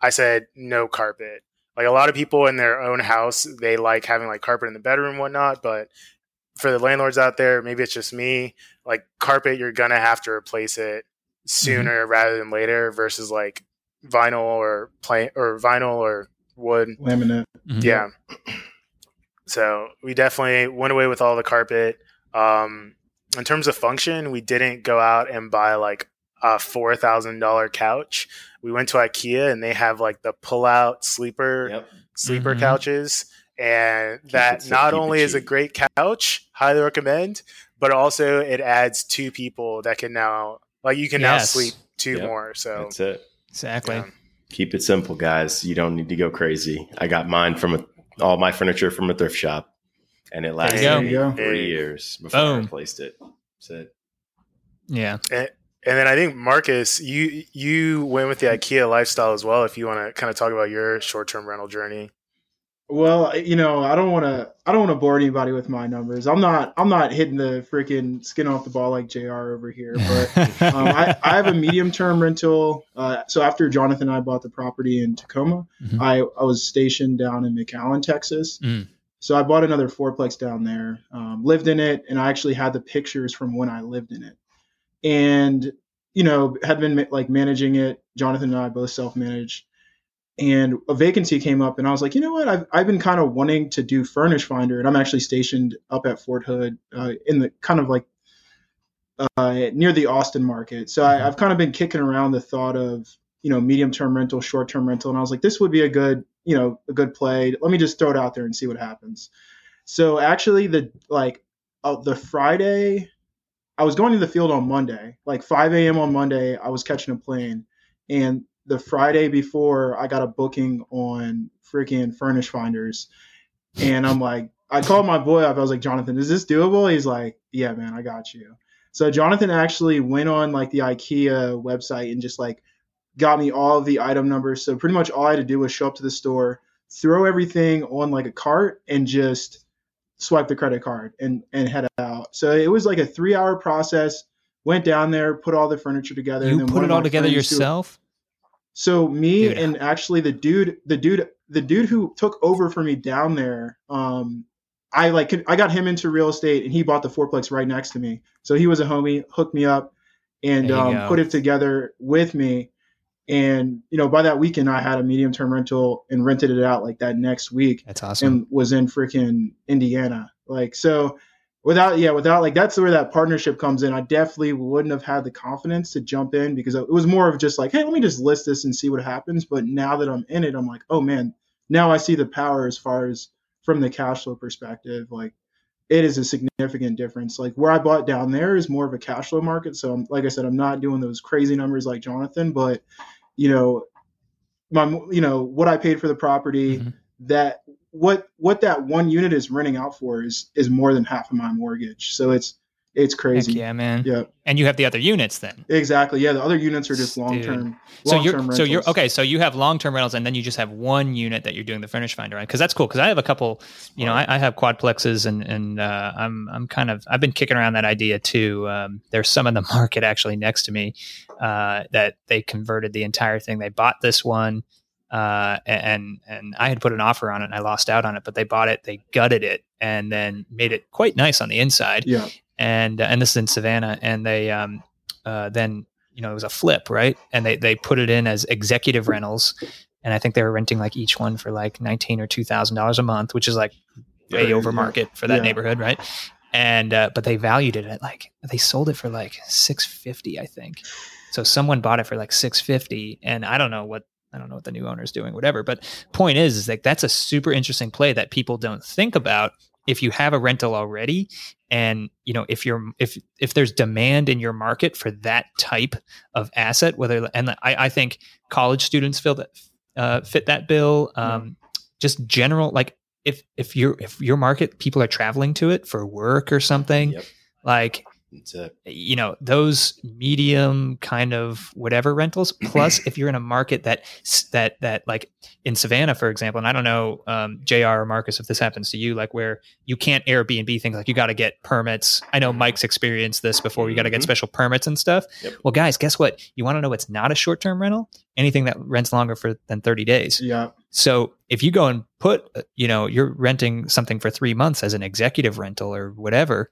i said no carpet like a lot of people in their own house they like having like carpet in the bedroom and whatnot but for the landlords out there maybe it's just me like carpet you're gonna have to replace it mm-hmm. sooner mm-hmm. rather than later versus like vinyl or plain or vinyl or wood laminate. Mm-hmm. Yeah. So we definitely went away with all the carpet. Um, in terms of function, we didn't go out and buy like a four thousand dollar couch. We went to IKEA and they have like the pull out sleeper yep. sleeper mm-hmm. couches, and that not only is a great couch, highly recommend, but also it adds two people that can now like you can yes. now sleep two yep. more. So that's it. Exactly. Yeah. Keep it simple, guys. You don't need to go crazy. I got mine from a, all my furniture from a thrift shop, and it lasted me three years before Boom. I replaced it. That's it. Yeah. And, and then I think Marcus, you you went with the IKEA lifestyle as well. If you want to kind of talk about your short term rental journey. Well, you know, I don't want to. I don't want to bore anybody with my numbers. I'm not. I'm not hitting the freaking skin off the ball like Jr. over here. But um, I, I, have a medium term rental. Uh, so after Jonathan and I bought the property in Tacoma, mm-hmm. I, I was stationed down in McAllen, Texas. Mm. So I bought another fourplex down there. Um, lived in it, and I actually had the pictures from when I lived in it. And you know, had been like managing it. Jonathan and I both self managed and a vacancy came up and i was like you know what? I've, I've been kind of wanting to do furnish finder and i'm actually stationed up at fort hood uh, in the kind of like uh, near the austin market. So I, have kind of been kicking around the thought of you know medium term rental short term rental and i was like this would be a good you know a good play. Let me just throw it out there and see what happens. So actually the like uh, the friday i was going to the field on monday like 5 a.m on monday i was catching a plane and the Friday before I got a booking on freaking Furnish Finders, and I'm like, I called my boy up. I was like, Jonathan, is this doable? He's like, Yeah, man, I got you. So Jonathan actually went on like the IKEA website and just like got me all of the item numbers. So pretty much all I had to do was show up to the store, throw everything on like a cart, and just swipe the credit card and and head out. So it was like a three hour process. Went down there, put all the furniture together. You put it all together yourself. So me dude. and actually the dude, the dude, the dude who took over for me down there, um, I like I got him into real estate and he bought the fourplex right next to me. So he was a homie, hooked me up, and um, put it together with me. And you know, by that weekend, I had a medium term rental and rented it out like that next week. That's awesome. And was in freaking Indiana. Like so, without yeah without like that's where that partnership comes in. I definitely wouldn't have had the confidence to jump in because it was more of just like hey let me just list this and see what happens. But now that i'm in it i'm like oh man now i see the power as far as from the cash flow perspective. Like it is a significant difference. Like where i bought down there is more of a cash flow market. So I'm, like i said i'm not doing those crazy numbers like jonathan but you know my you know what i paid for the property mm-hmm. that what what that one unit is renting out for is is more than half of my mortgage. So it's it's crazy. Heck yeah, man. Yeah. And you have the other units then. Exactly. Yeah, the other units are just long term. So you're rentals. so you're okay. So you have long term rentals, and then you just have one unit that you're doing the furnish finder on. Because that's cool. Because I have a couple. You know, I, I have quadplexes, and and uh, I'm I'm kind of I've been kicking around that idea too. Um, there's some in the market actually next to me uh, that they converted the entire thing. They bought this one uh, and and I had put an offer on it and I lost out on it, but they bought it, they gutted it, and then made it quite nice on the inside. Yeah. and uh, and this is in Savannah, and they um, uh, then you know it was a flip, right? And they they put it in as executive rentals, and I think they were renting like each one for like nineteen or two thousand dollars a month, which is like way Yeah, over yeah. market for that Yeah. neighborhood, right? And uh, but they valued it at like they sold it for like six fifty, I think. So someone bought it for like six fifty, and I don't know what I don't know what the new owner is doing, whatever. But point is, is like that's a super interesting play that people don't think about. If you have a rental already, and you know if you're if if there's demand in your market for that type of asset, whether and I, I think college students feel that uh, fit that bill. Um, Just general like if if your if your market people are traveling to it for work or something, Yep. like That's it. you know those medium kind of whatever rentals plus if you're in a market that that that like in savannah for example and i don't know um, jr or marcus if this happens to you like where you can't airbnb things like you got to get permits i know mike's experienced this before you got to get Mhm. special permits and stuff Yep. well guys guess what you want to know what's not a short-term rental anything that rents longer for than 30 days Yeah. so if you go and put, uh, you know, you're renting something for three months as an executive rental or whatever,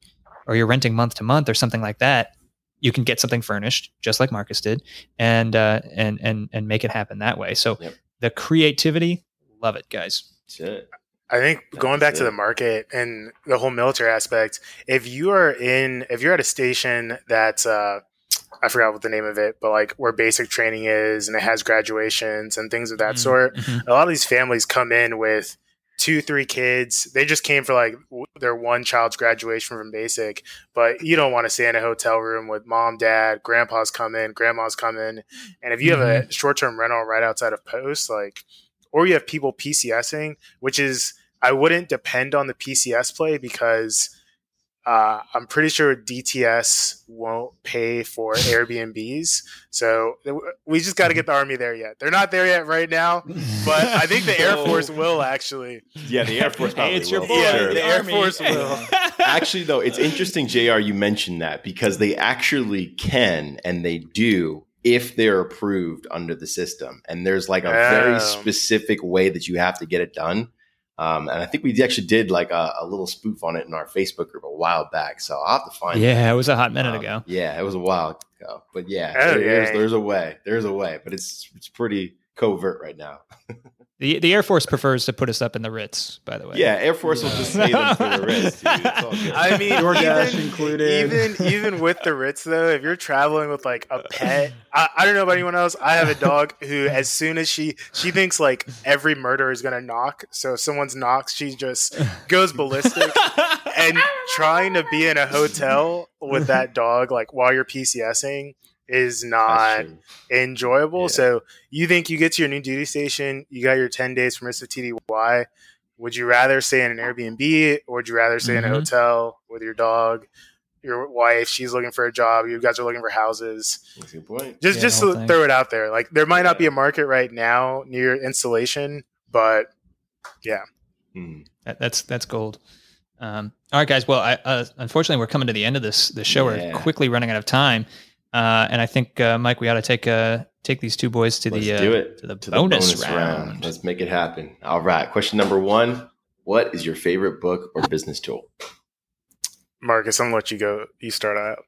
or you're renting month to month or something like that, you can get something furnished just like Marcus did, and uh, and and and make it happen that way. So Yep. the creativity, love it, guys. That's it. I think going back That's to the market and the whole military aspect, if you are in, if you're at a station that's, uh, I forgot what the name of it, but like where basic training is and it has graduations and things of that Mm, sort, mhm. a lot of these families come in with two, three kids. They just came for like their one child's graduation from basic, but you don't want to stay in a hotel room with mom, dad, grandpa's come in, grandma's come in. And if you have a mm-hmm. short term rental right outside of post, like, or you have people PCSing, which is, I wouldn't depend on the PCS play because uh, I'm pretty sure DTS won't pay for Airbnbs. So we just got to get the Army there yet. They're not there yet right now, but I think the Air Force will actually. Yeah, the Air Force probably Hey, it's your will, boy, for sure. the Air Force will. Actually, though, it's interesting, Jr. You mentioned that because they actually can and they do if they're approved under the system, and there's like a very Oh. specific way that you have to get it done. Um, and I think we actually did like a, a little spoof on it in our Facebook group a while back. So I'll have to find. yeah, it was a hot minute Um, ago. Yeah, it was a while ago, but yeah, Oh, there- there's, yeah. there's a way. There's a way, but it's it's pretty covert right now. The the Air Force prefers to put us up in the Ritz, by the way. Yeah, Air Force will just pay them for the risk. Dude. It's all good. I mean, DoorDash even, included. even even with the Ritz though, if you're traveling with like a pet, I, I don't know about anyone else. I have a dog who, as soon as she she thinks like every murder is gonna knock, so if someone's knocks, she just goes ballistic. and trying to be in a hotel with that dog, like while you're PCSing, is not enjoyable. Yeah. So you think you get to your new duty station, you got your 10 days from permissive TDY. Would you rather stay in an Airbnb or would you rather stay in a Mhm. hotel with your dog, your wife? She's looking for a job. You guys are looking for houses. That's a good point. Just, Yeah, just the whole throw it out there. Like there might not be a market right now near installation, but Hmm. That, that's that's gold. Um, all right, guys. Well, I, uh, unfortunately, we're coming to the end of this this show. Yeah. We're quickly running out of time, uh, and I think uh, Mike, we ought to take uh, take these two boys to Let's the uh, do it to the to bonus, round. Let's make it happen. All right. Question number one: What is your favorite book or business tool? Marcus, I'm gonna let you go. You start out.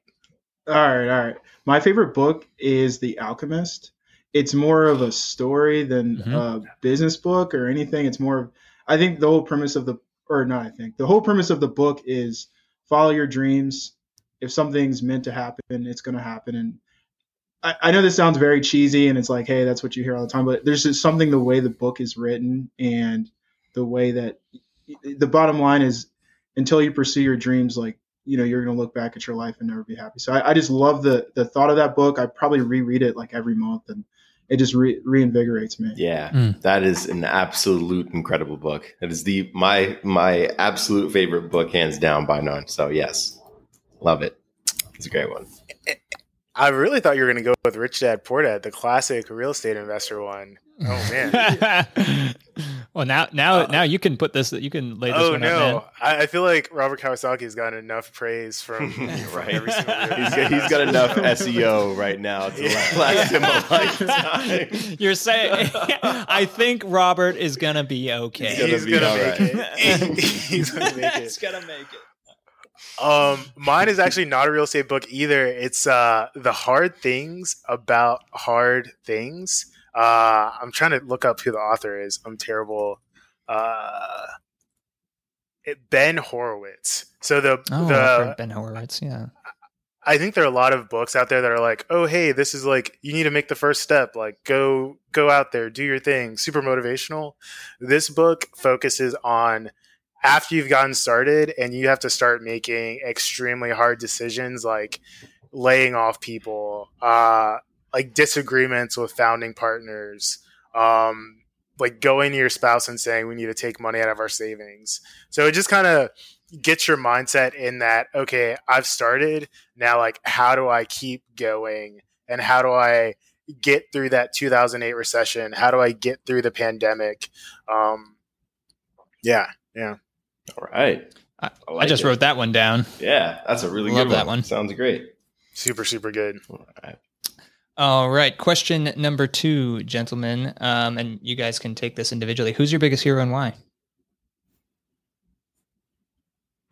All right, all right. My favorite book is The Alchemist. It's more of a story than Mhm. a business book or anything. It's more of, I think the whole premise of the, or not, I think the whole premise of the book is follow your dreams. If something's meant to happen, it's going to happen. And I, I know this sounds very cheesy and it's like, hey, that's what you hear all the time, but there's just something the way the book is written and the way that the bottom line is until you pursue your dreams, like, you know you're going to look back at your life and never be happy. So I, I just love the the thought of that book. I probably reread it like every month, and it just re- reinvigorates me. Yeah, Mm. that is an absolute incredible book. That is the my my absolute favorite book, hands down by none. So yes, love it. It's a great one. I really thought you were gonna go with Rich Dad Poor Dad, the classic real estate investor one. Oh man. well, now now uh, now you can put this. You can lay this oh one out, man. no, I, I feel like Robert Kiyosaki has gotten enough praise from, from right. every single real He's got, he's got enough. SEO right now to Yeah. last him a lifetime. You're saying I think Robert is gonna be okay. He's He's be gonna make right. it. He's gonna make He's gonna make it. Um, mine is actually not a real estate book either. It's uh, the hard things about hard things. Uh, I'm trying to look up who the author is. I'm terrible. Uh, it, Ben Horowitz. So the Oh, the Ben Horowitz. Yeah. I think there are a lot of books out there that are like, oh hey, this is like you need to make the first step. Like go go out there, do your thing. Super motivational. This book focuses on after you've gotten started and you have to start making extremely hard decisions like laying off people, uh, like disagreements with founding partners, um, like going to your spouse and saying we need to take money out of our savings. So it just kind of gets your mindset in that okay, I've started now. Like, how do I keep going, and how do I get through that 2008 recession? How do I get through the pandemic? Um, yeah, yeah. All right. I, I I just it. wrote that one down. Yeah, that's a really Love good that one. Sounds great. Super, super good. All right. All right. Question number two, gentlemen. Um, and you guys can take this individually. Who's your biggest hero and why?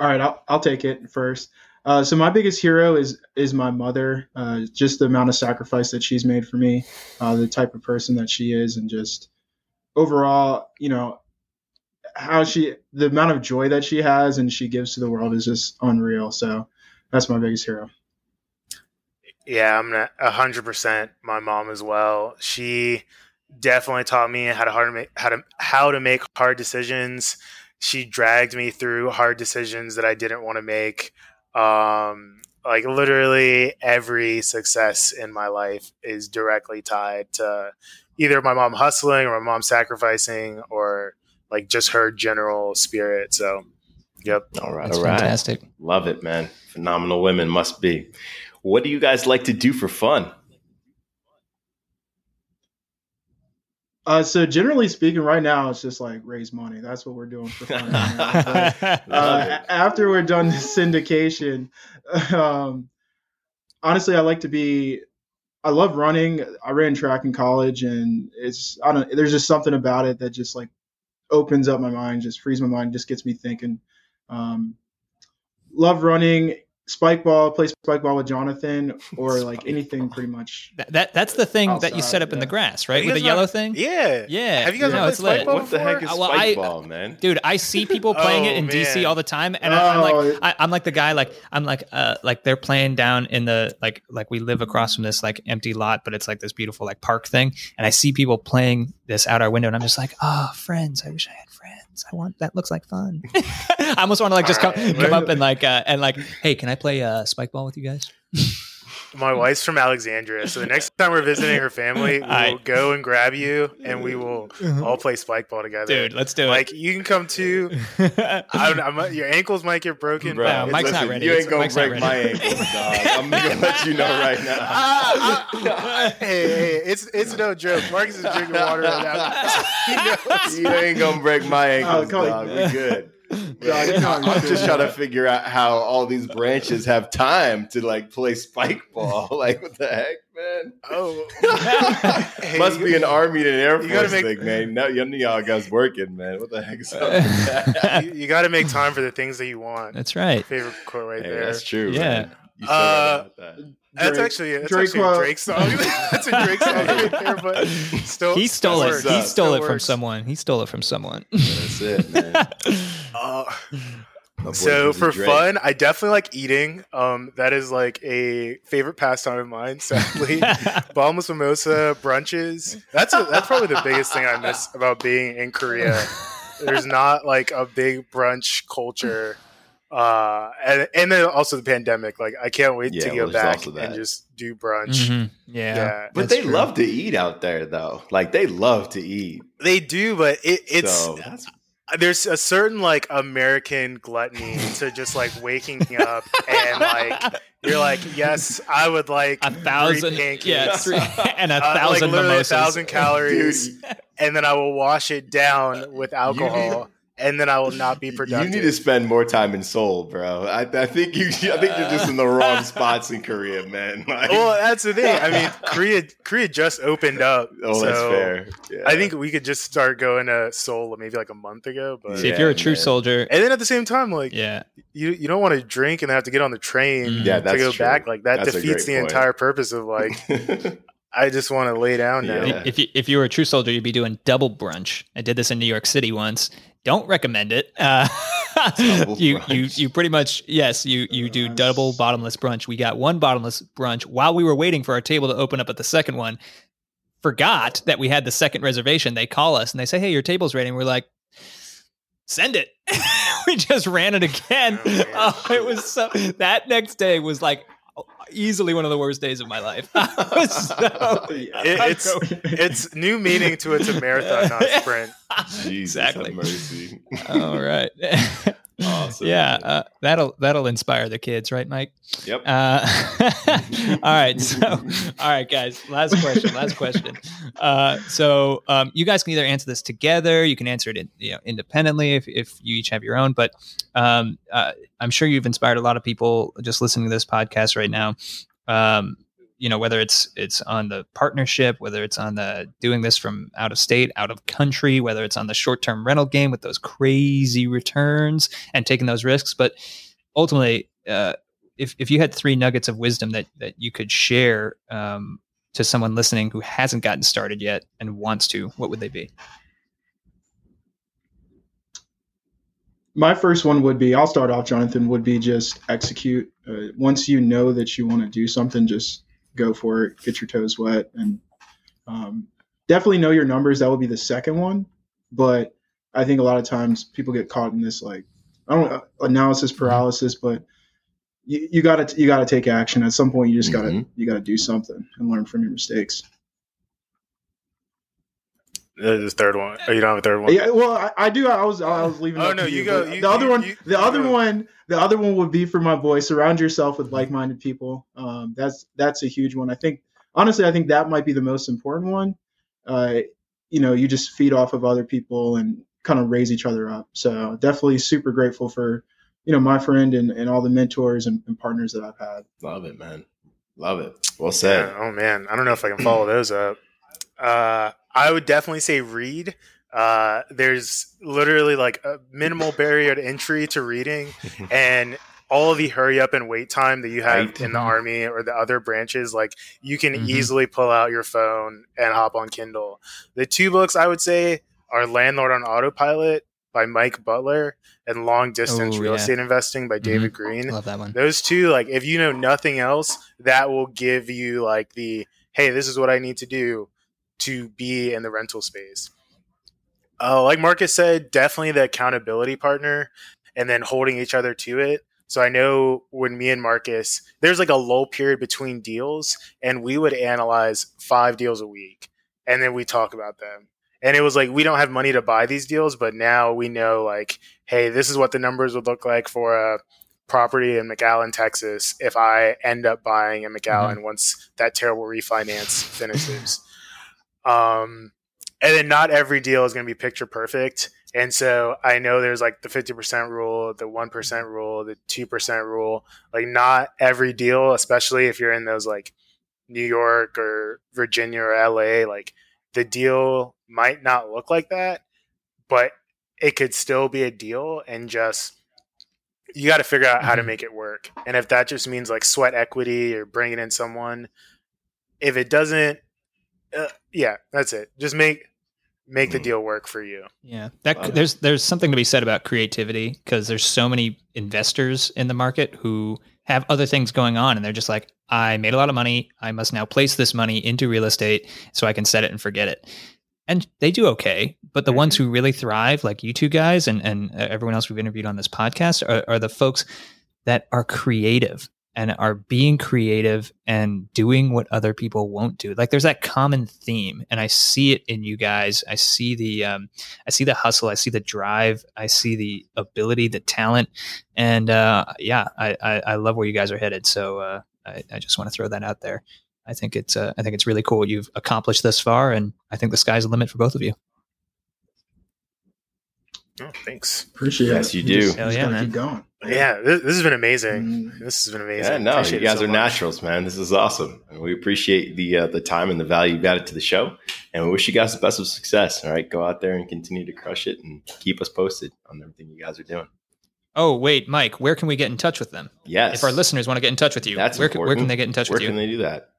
All right, I'll, I'll take it first. Uh, so my biggest hero is is my mother. Uh, just the amount of sacrifice that she's made for me, uh, the type of person that she is, and just overall, you know, how she, the amount of joy that she has and she gives to the world is just unreal. So that's my biggest hero. Yeah, I'm a hundred percent my mom as well. She definitely taught me how to hard make how to how to make hard decisions. She dragged me through hard decisions that I didn't want to make. Um, like literally every success in my life is directly tied to either my mom hustling or my mom sacrificing or like just her general spirit. So, yep. All right. That's all right. fantastic. Love it, man. Phenomenal women must be. What do you guys like to do for fun? Uh, so generally speaking, right now it's just like raise money. That's what we're doing for fun. right. But, uh, after we're done the syndication, um, honestly, I like to be. I love running. I ran track in college, and it's I don't. There's just something about it that just like opens up my mind, just frees my mind, just gets me thinking. Um, love running. Spike ball, play spike ball with Jonathan, or like anything pretty much. That, that that's the thing that you set up in the grass, right? With the guys yellow not- thing. Yeah. Yeah. Have you guys Yeah, ever it's played lit. spike ball What the heck is Uh, well, spike I- ball, man? Dude, I see people playing Oh, it in DC all the time, and I, I'm Oh. like, I, I'm like the guy, like I'm like, uh, like they're playing down in the like, like we live across from this like empty lot, but it's like this beautiful like park thing, and I see people playing this out our window, and I'm just like, oh, friends, I wish I had friends. I want that looks like fun. I almost want to like just come, Alright. come up and like, uh, and like, hey, can I play uh, spike ball with you guys? My wife's from Alexandria, so the next time we're visiting her family, we will I- go and grab you, and we will all play spike ball together. Dude, let's do it. like you can come too. I don't, I'm, your ankles might get broken. Bro, but No, it's- Mike's not ready. You ain't gonna Mike's break my ankles, dog. I'm gonna let you know right now. Hey, hey, it's it's no joke. Marcus is drinking water right now. You ain't gonna break my oh, ankles, come on. dog. We good. Dog, I'm I'm just good. trying to figure out how all these branches have time to like play spike ball. Like what the heck, man? Oh, Hey, Must be an army and an Air Force make- thing, man. No, none of y'all guys working, man. What the heck is up with that? you, you got to make time for the things that you want. That's right. Favorite quote right Hey, there. that's true. Yeah. man. You so Uh, right about that. That's actually that's Drake actually a. Drake song. that's a Drake song right there, but still He stole it. works. He Still stole it from works. someone. He stole it from someone. That's it, man. Uh, so for Drake. fun, I definitely like eating. Um, that is like a favorite pastime of mine. Sadly, bottomless mimosa brunches. That's a, that's probably the biggest thing I miss about being in Korea. There's not like a big brunch culture. Uh, and, and then also the pandemic. Like I can't wait Yeah, to go there's back and just do brunch. Mhm. Yeah. Yeah. But they true. love to eat out there, though. Like they love to eat. They do, but it, it's so that's there's a certain like American gluttony to just like waking up and like you're like, yes, I would like A thousand, three pancakes. yeah, three, and a Uh, like thousand literally mimosas. a thousand calories, dude. and then I will wash it down with alcohol, and then I will not be productive. You need to spend more time in Seoul, bro. I, I think you. I think you're just in the wrong spots in Korea, man. Like, well, that's the thing. I mean, Korea, Korea just opened up. Oh, so that's fair. Yeah. I think we could just start going to Seoul maybe like a month ago. But See, if you're a true man. soldier, and then at the same time, like, yeah, you you don't want to drink and have to get on the train. Mm-hmm. Yeah, to go true. back. Like that that's defeats the point. entire purpose of like. I just want to lay down now. Yeah. If you if you were a true soldier, you'd be doing double brunch. I did this in New York City once. Don't recommend it. Uh, you brunch. you you pretty much yes you you do double bottomless brunch. We got one bottomless brunch while we were waiting for our table to open up at the second one. Forgot that we had the second reservation. They call us and they say, "Hey, your table's ready." And we're like, "Send it." we just ran it again. Oh, oh, it was so. That next day was like easily one of the worst days of my life. so, it, it's it's new meaning to it's a marathon, not a sprint. Jesus exactly. mercy. All right. Awesome. Yeah, uh, that'll that'll inspire the kids, right, Mike? Yep. Uh, all right. So, all right, guys. Last question. Last question. Uh, so, um, you guys can either answer this together. You can answer it, in, you know, independently if if you each have your own. But um, uh, I'm sure you've inspired a lot of people just listening to this podcast right now. Um, you know whether it's it's on the partnership whether it's on the doing this from out of state out of country whether it's on the short-term rental game with those crazy returns and taking those risks. But ultimately uh, if, if you had three nuggets of wisdom that that you could share um, to someone listening who hasn't gotten started yet and wants to what would they be? My first one would be i'll start off jonathan would be just execute. Uh, once you know that you want to do something just go for it, get your toes wet, and um, definitely know your numbers. That would be the second one. But I think a lot of times people get caught in this like I don't know, analysis paralysis, but you, gotta you gotta take action. At some point, you just gotta mm-hmm. you gotta do something and learn from your mistakes. The third one. Oh, you don't have a third one. Yeah, well, I, I do. I was I was leaving. oh no, you, you go. You, the other one. You, the other go. one. The other one would be for my boy. Surround yourself with like-minded people. Um, that's that's a huge one. I think honestly, I think that might be the most important one. Uh, you know, you just feed off of other people and kind of raise each other up. So definitely super grateful for you know my friend and, and all the mentors and, and partners that I've had. Love it, man. Love it. Well said. Yeah, oh man, I don't know if I can follow those up. Uh, I would definitely say read. Uh, there's literally like a minimal barrier to entry to reading, and all the hurry up and wait time that you have right. in the army or the other branches, like you can mm-hmm. easily pull out your phone and hop on Kindle. The two books I would say are Landlord on Autopilot by Mike Butler and Long Distance Ooh, Real yeah. Estate Investing by mm-hmm. David Greene. Love that one. Those two, like if you know nothing else, that will give you like the hey, this is what I need to do to be in the rental space. Uh, like Marcus said, definitely the accountability partner and then holding each other to it. So I know when me and Marcus, there's like a lull period between deals, and we would analyze five deals a week, and then we talk about them. And it was like we don't have money to buy these deals, but now we know like, hey, this is what the numbers would look like for a property in McAllen, Texas, if I end up buying in McAllen mm-hmm. once that terrible refinance finishes. Um, and then not every deal is going to be picture perfect. And so I know there's like the 50% rule, the 1% rule, the 2% rule. Like, not every deal, especially if you're in those like New York or Virginia or LA, like the deal might not look like that, but it could still be a deal. And just you got to figure out how to mm-hmm. make it work. And if that just means like sweat equity or bringing in someone, if it doesn't, uh, yeah, that's it. Just make make the mm. deal work for you. Yeah, that there's there's something to be said about creativity because there's so many investors in the market who have other things going on and they're just like, I made a lot of money, I must now place this money into real estate so I can set it and forget it. And they do okay, but the mm-hmm. ones who really thrive, like you two guys and and uh, everyone else we've interviewed on this podcast, are, are the folks that are creative and are being creative and doing what other people won't do. Like there's that common theme, and I see it in you guys. I see the um, I see the hustle. I see the drive. I see the ability, the talent, and uh, yeah, I, I, I love where you guys are headed. So uh, I, I just want to throw that out there. I think it's uh, I think it's really cool what you've accomplished thus far, and I think the sky's the limit for both of you. Oh, thanks. Appreciate Yes, it. Yes, you do. Just, Hell just yeah, gotta man. keep going. Yeah, this, this has been amazing. Mm. This has been amazing. Yeah, no, Appreciate you guys so are much. naturals, man. This is awesome. And we appreciate the uh, the time and the value you've added to the show. And we wish you guys the best of success. All right, go out there and continue to crush it and keep us posted on everything you guys are doing. Oh, wait, Mike, where can we get in touch with them? Yes, If our listeners want to get in touch with you, That's where, can, where can they get in touch where with you? Where can they do that?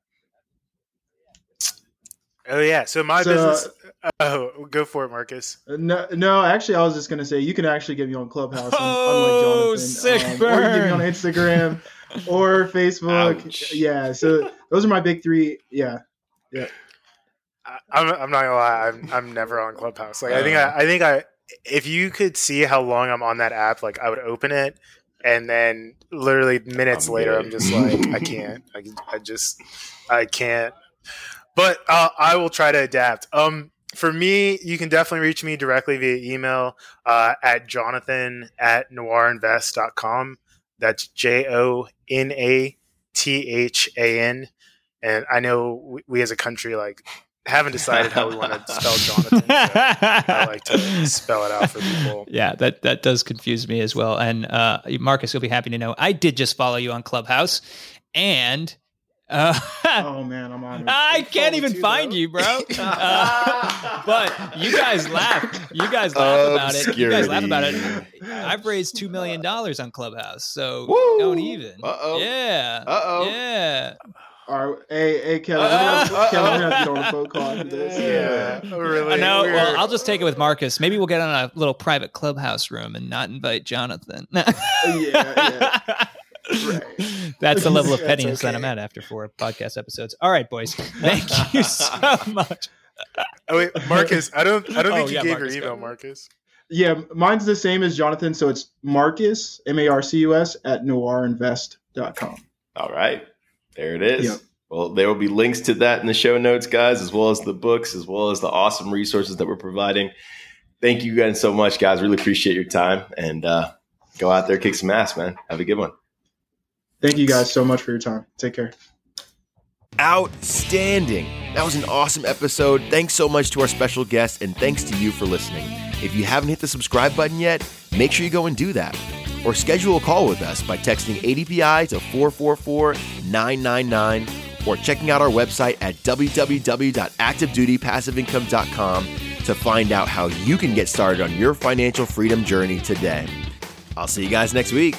Oh yeah, so my So- business. Oh, go for it, Marcus. Uh, No, no, actually, I was just gonna say you can actually get me on Clubhouse. Oh, unlike Jonathan, sick um, or you can get me on. Instagram or Facebook. Ouch. Yeah, so those are my big three. Yeah, I, I'm, I'm not gonna lie. I'm, I'm never on Clubhouse. Like I think I, I think I. If you could see how long I'm on that app, like I would open it, and then literally minutes I'm later, good. I'm just like, I can't. I, I just, I can't. But uh, I will try to adapt. Um, for me, you can definitely reach me directly via email uh, at jonathan at noirinvest.com. That's J O N A T H A N. And I know we, we as a country like haven't decided how we want to spell Jonathan. I like to spell it out for people. Yeah, that that does confuse me as well. And uh, Marcus, you'll be happy to know I did just follow you on Clubhouse, and uh, Oh man, I'm on. I can't even too, find though. you, bro. Uh, but you guys laugh. You guys laugh about it. You guys laugh about it. I've raised two million dollars on Clubhouse, so Woo! don't even. Uh-oh. Yeah. Uh-oh. Yeah. All right, hey, hey, Kevin, we're Uh, gonna, Kevin, we're gonna have to get on a phone call after this. Yeah, really. I know. weird. Well, I'll just take it with Marcus. Maybe we'll get on a little private clubhouse room and not invite Jonathan. yeah. Right. That's the level of That's pettiness that. I'm at after four podcast episodes. All right, boys. Thank you so much. Oh, wait, Marcus. I don't. I don't Oh, think you yeah, gave Marcus, your email, Marcus. Yeah, mine's the same as Jonathan, so it's Marcus M A R C U S at noirinvest.com. All right. There it is. Yep. Well, there will be links to that in the show notes, guys, as well as the books, as well as the awesome resources that we're providing. Thank you guys so much, guys. Really appreciate your time. And uh, go out there, kick some ass, man. Have a good one. Thank you guys so much for your time. Take care. Outstanding. That was an awesome episode. Thanks so much to our special guest, and thanks to you for listening. If you haven't hit the subscribe button yet, make sure you go and do that. Or schedule a call with us by texting ADPI to 444 999 or checking out our website at www.activedutypassiveincome.com to find out how you can get started on your financial freedom journey today. I'll see you guys next week.